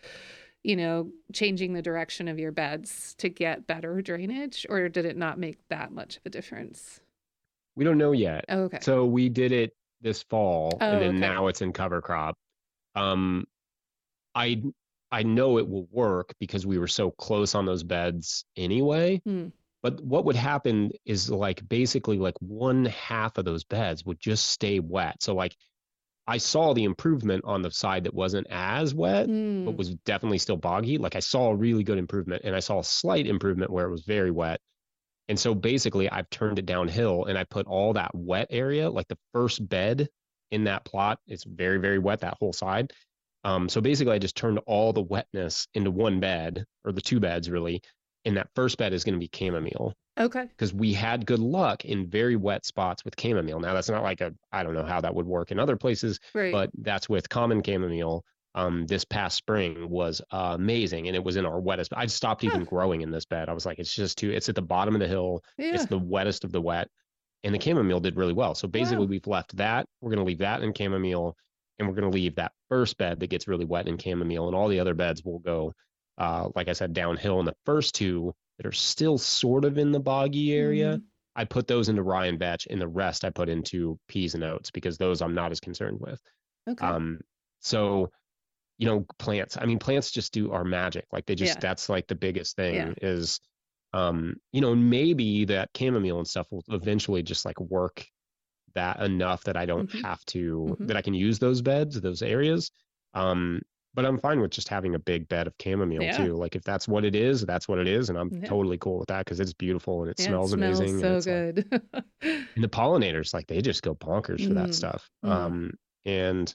you know, changing the direction of your beds to get better drainage, or did it not make that much of a difference? we don't know yet Oh, okay. so we did it this fall Oh, and then okay. now it's in cover crop um i i know it will work because we were so close on those beds anyway Hmm. but what would happen is like basically like one half of those beds would just stay wet so like i saw the improvement on the side that wasn't as wet Hmm. but was definitely still boggy like i saw a really good improvement and i saw a slight improvement where it was very wet And so basically, I've turned it downhill and I put all that wet area, like the first bed in that plot, it's very, very wet, that whole side. Um, so basically, I just turned all the wetness into one bed or the two beds really. And that first bed is going to be chamomile. Okay. Because we had good luck in very wet spots with chamomile. Now, that's not like a, I don't know how that would work in other places, right. but that's with common chamomile um, this past spring was uh, amazing, and it was in our wettest. I stopped even huh. growing in this bed. I was like, it's just too. It's at the bottom of the hill. Yeah. It's the wettest of the wet, and the chamomile did really well. So basically, wow. we've left that. We're going to leave that in chamomile, and we're going to leave that first bed that gets really wet in chamomile, and all the other beds will go, uh, like I said, downhill. And the first two that are still sort of in the boggy area. Mm-hmm. I put those into rye and vetch, and the rest I put into peas and oats because those I'm not as concerned with. Okay. Um, so you know plants i mean plants just do our magic like they just yeah. that's like the biggest thing yeah. is um you know maybe that chamomile and stuff will eventually just like work that enough that i don't mm-hmm. have to mm-hmm. that i can use those beds those areas um but i'm fine with just having a big bed of chamomile yeah. too like if that's what it is that's what it is and i'm Yeah. totally cool with that because it's beautiful and it smells it smells amazing and so it's like- good. and the pollinators like they just go bonkers for that Mm, stuff mm. um and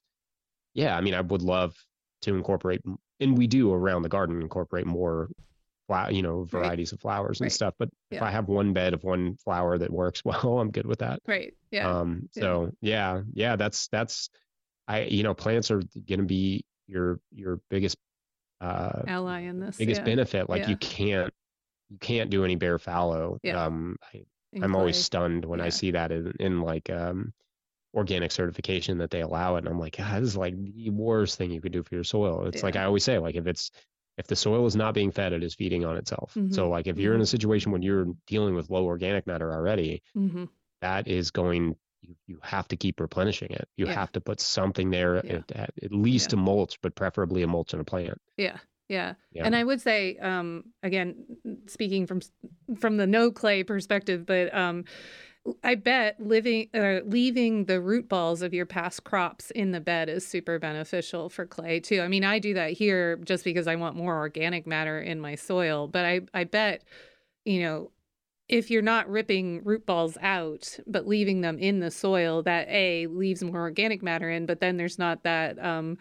yeah i mean i would love to incorporate and we do around the garden incorporate more you know varieties of flowers and Right. stuff but if i have one bed of one flower that works well i'm good with that right. Yeah. um Yeah. so yeah yeah that's that's i you know plants are going to be your your biggest uh Ally in this. biggest yeah. benefit like Yeah. you can't you can't do any bare fallow Yeah. um I, i'm always stunned when. I see that in, in like um, organic certification that they allow it. And I'm like, God, this is like the worst thing you could do for your soil. It's like I always say, like if it's if the soil is not being fed, it is feeding on itself. So Mhm. like if you're in a situation when you're dealing with low organic matter already, Mhm. that is going you, you have to keep replenishing it. You Yeah. have to put something there Yeah. at, at, least Yeah. a mulch, but preferably a mulch and a plant. Yeah. Yeah. Yeah. And I would say, um, again, speaking from from the no clay perspective, but um, I bet living uh, leaving the root balls of your past crops in the bed is super beneficial for clay too. I mean, I do that here just because I want more organic matter in my soil, but I I bet, you know, if you're not ripping root balls out but leaving them in the soil, that a leaves more organic matter in, but then there's not that um,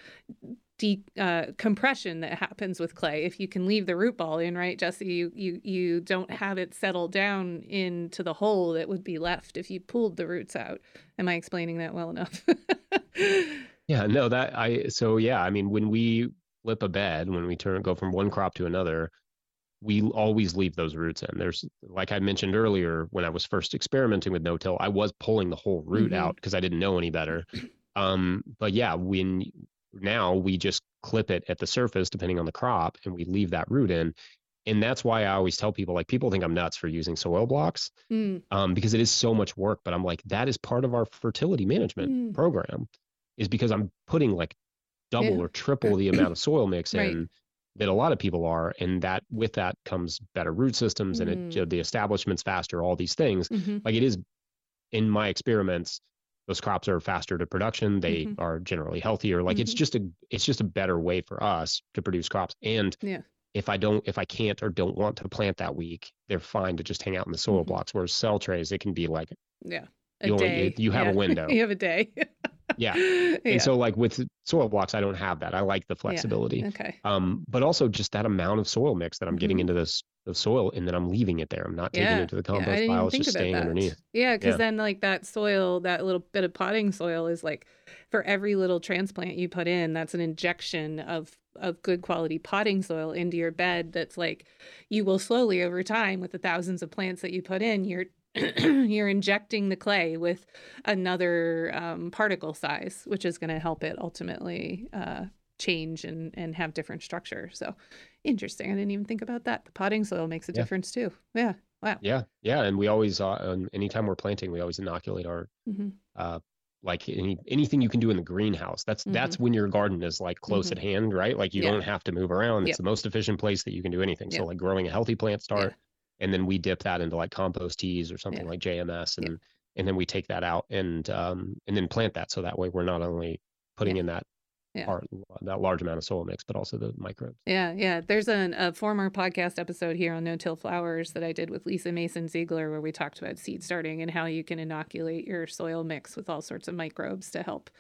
de- uh, compression that happens with clay. If you can leave the root ball in, right, Jesse, you you you don't have it settle down into the hole that would be left if you pulled the roots out. Am I explaining that well enough? Yeah, no, that I so yeah, I mean when we flip a bed, when we turn go from one crop to another, we always leave those roots in. There's like I mentioned earlier when I was first experimenting with no-till, I was pulling the whole root Mhm. out because I didn't know any better. Um, but yeah, when now we just clip it at the surface depending on the crop and we leave that root in. And that's why I always tell people like people think I'm nuts for using soil blocks Mm, um, because it is so much work. But I'm like, that is part of our fertility management Mm. program, is because I'm putting like double Yeah. or triple the amount of soil mix Right. in that a lot of people are, and that with that comes better root systems and Mm. it, the establishment's faster. All these things, mhm. like it is, in my experiments, those crops are faster to production. They Mhm. are generally healthier. Like it's Mhm. just a it's just a better way for us to produce crops. And Yeah. if I don't, if I can't or don't want to plant that week, they're fine to just hang out in the soil Mhm. blocks. Whereas cell trays, it can be like, Yeah. A You only- day. you have a window. you have a day. yeah. yeah. And so like with soil blocks, I don't have that. I like the flexibility. okay. Um, but also just that amount of soil mix that I'm getting Mhm. into this the soil and then I'm leaving it there. I'm not taking Yeah. it to the compost pile. It's just staying that. underneath. Yeah, because Yeah. then like that soil, that little bit of potting soil is like for every little transplant you put in, that's an injection of of good quality potting soil into your bed. That's like you will slowly over time with the thousands of plants that you put in, you're you're injecting the clay with another um, particle size, which is going to help it ultimately uh, change and and have different structure. So interesting. I didn't even think about that. The potting soil makes a Yeah. difference too. Yeah. Wow. Yeah. Yeah. And we always, uh, um, anytime we're planting, we always inoculate our, hmm uh, like any anything you can do in the greenhouse. That's that's when your garden is like close at hand, right? Like you Mm-hmm. Yeah. don't have to move around. It's the most efficient place that you can do anything. So like growing a healthy plant start. And then we dip that into like compost teas or something Yeah. like JMS, and Yeah. and then we take that out and um and then plant that. So that way we're not only putting Yeah. in that yeah. part, that large amount of soil mix, but also the microbes. Yeah, yeah. There's an, a former podcast episode here on No Till Flowers that I did with Lisa Mason Ziegler where we talked about seed starting and how you can inoculate your soil mix with all sorts of microbes to help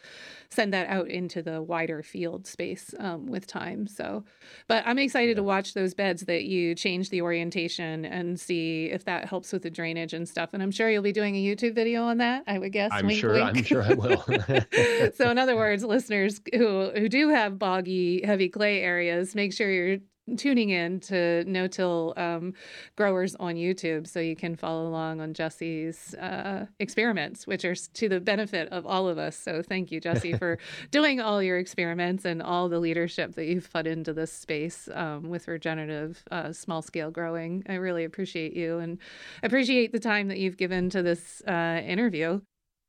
send that out into the wider field space um, with time. So, but I'm excited yeah. to watch those beds that you change the orientation and see if that helps with the drainage and stuff. And I'm sure you'll be doing a YouTube video on that. I would guess. I'm wink, sure. Wink. I'm sure I will. so, in other words, listeners who who do have boggy, heavy clay areas, make sure you're tuning in to no till um, growers on YouTube so you can follow along on Jesse's uh, experiments, which are to the benefit of all of us. So thank you, Jesse, for doing all your experiments and all the leadership that you've put into this space um, with regenerative uh, small scale growing. I really appreciate you and appreciate the time that you've given to this uh, interview.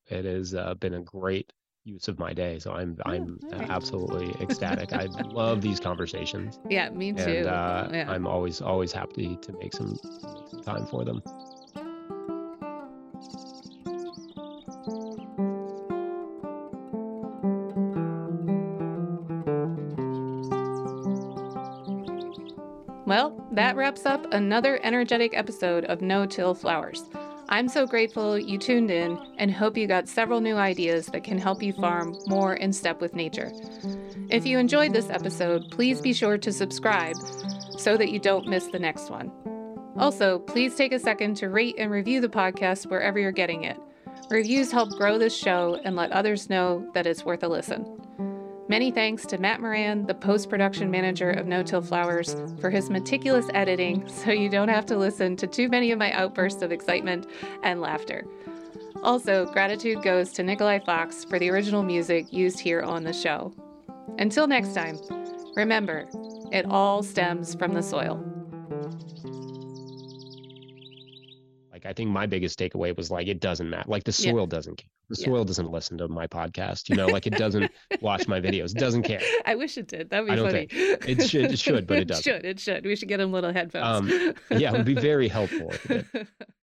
It has uh, been a great use of my day. So I'm I'm absolutely ecstatic. I love these conversations. Yeah, me too. And uh, yeah. I'm always always happy to make some to make some time for them. Well, that wraps up another energetic episode of No Till Flowers. I'm so grateful you tuned in and hope you got several new ideas that can help you farm more in step with nature. If you enjoyed this episode, please be sure to subscribe so that you don't miss the next one. Also, please take a second to rate and review the podcast wherever you're getting it. Reviews help grow this show and let others know that it's worth a listen. Many thanks to Matt Moran, the post production manager of No Till Flowers, for his meticulous editing so you don't have to listen to too many of my outbursts of excitement and laughter. Also, gratitude goes to Nikolai Fox for the original music used here on the show. Until next time, remember, it all stems from the soil. I think my biggest takeaway was like, it doesn't matter. Like, the soil yeah. doesn't care. The soil yeah. doesn't listen to my podcast, you know, like it doesn't watch my videos, it doesn't care. I wish it did. That'd be funny. it should, it should, but it doesn't. It should, it should. We should get them little headphones. Um, yeah, it would be very helpful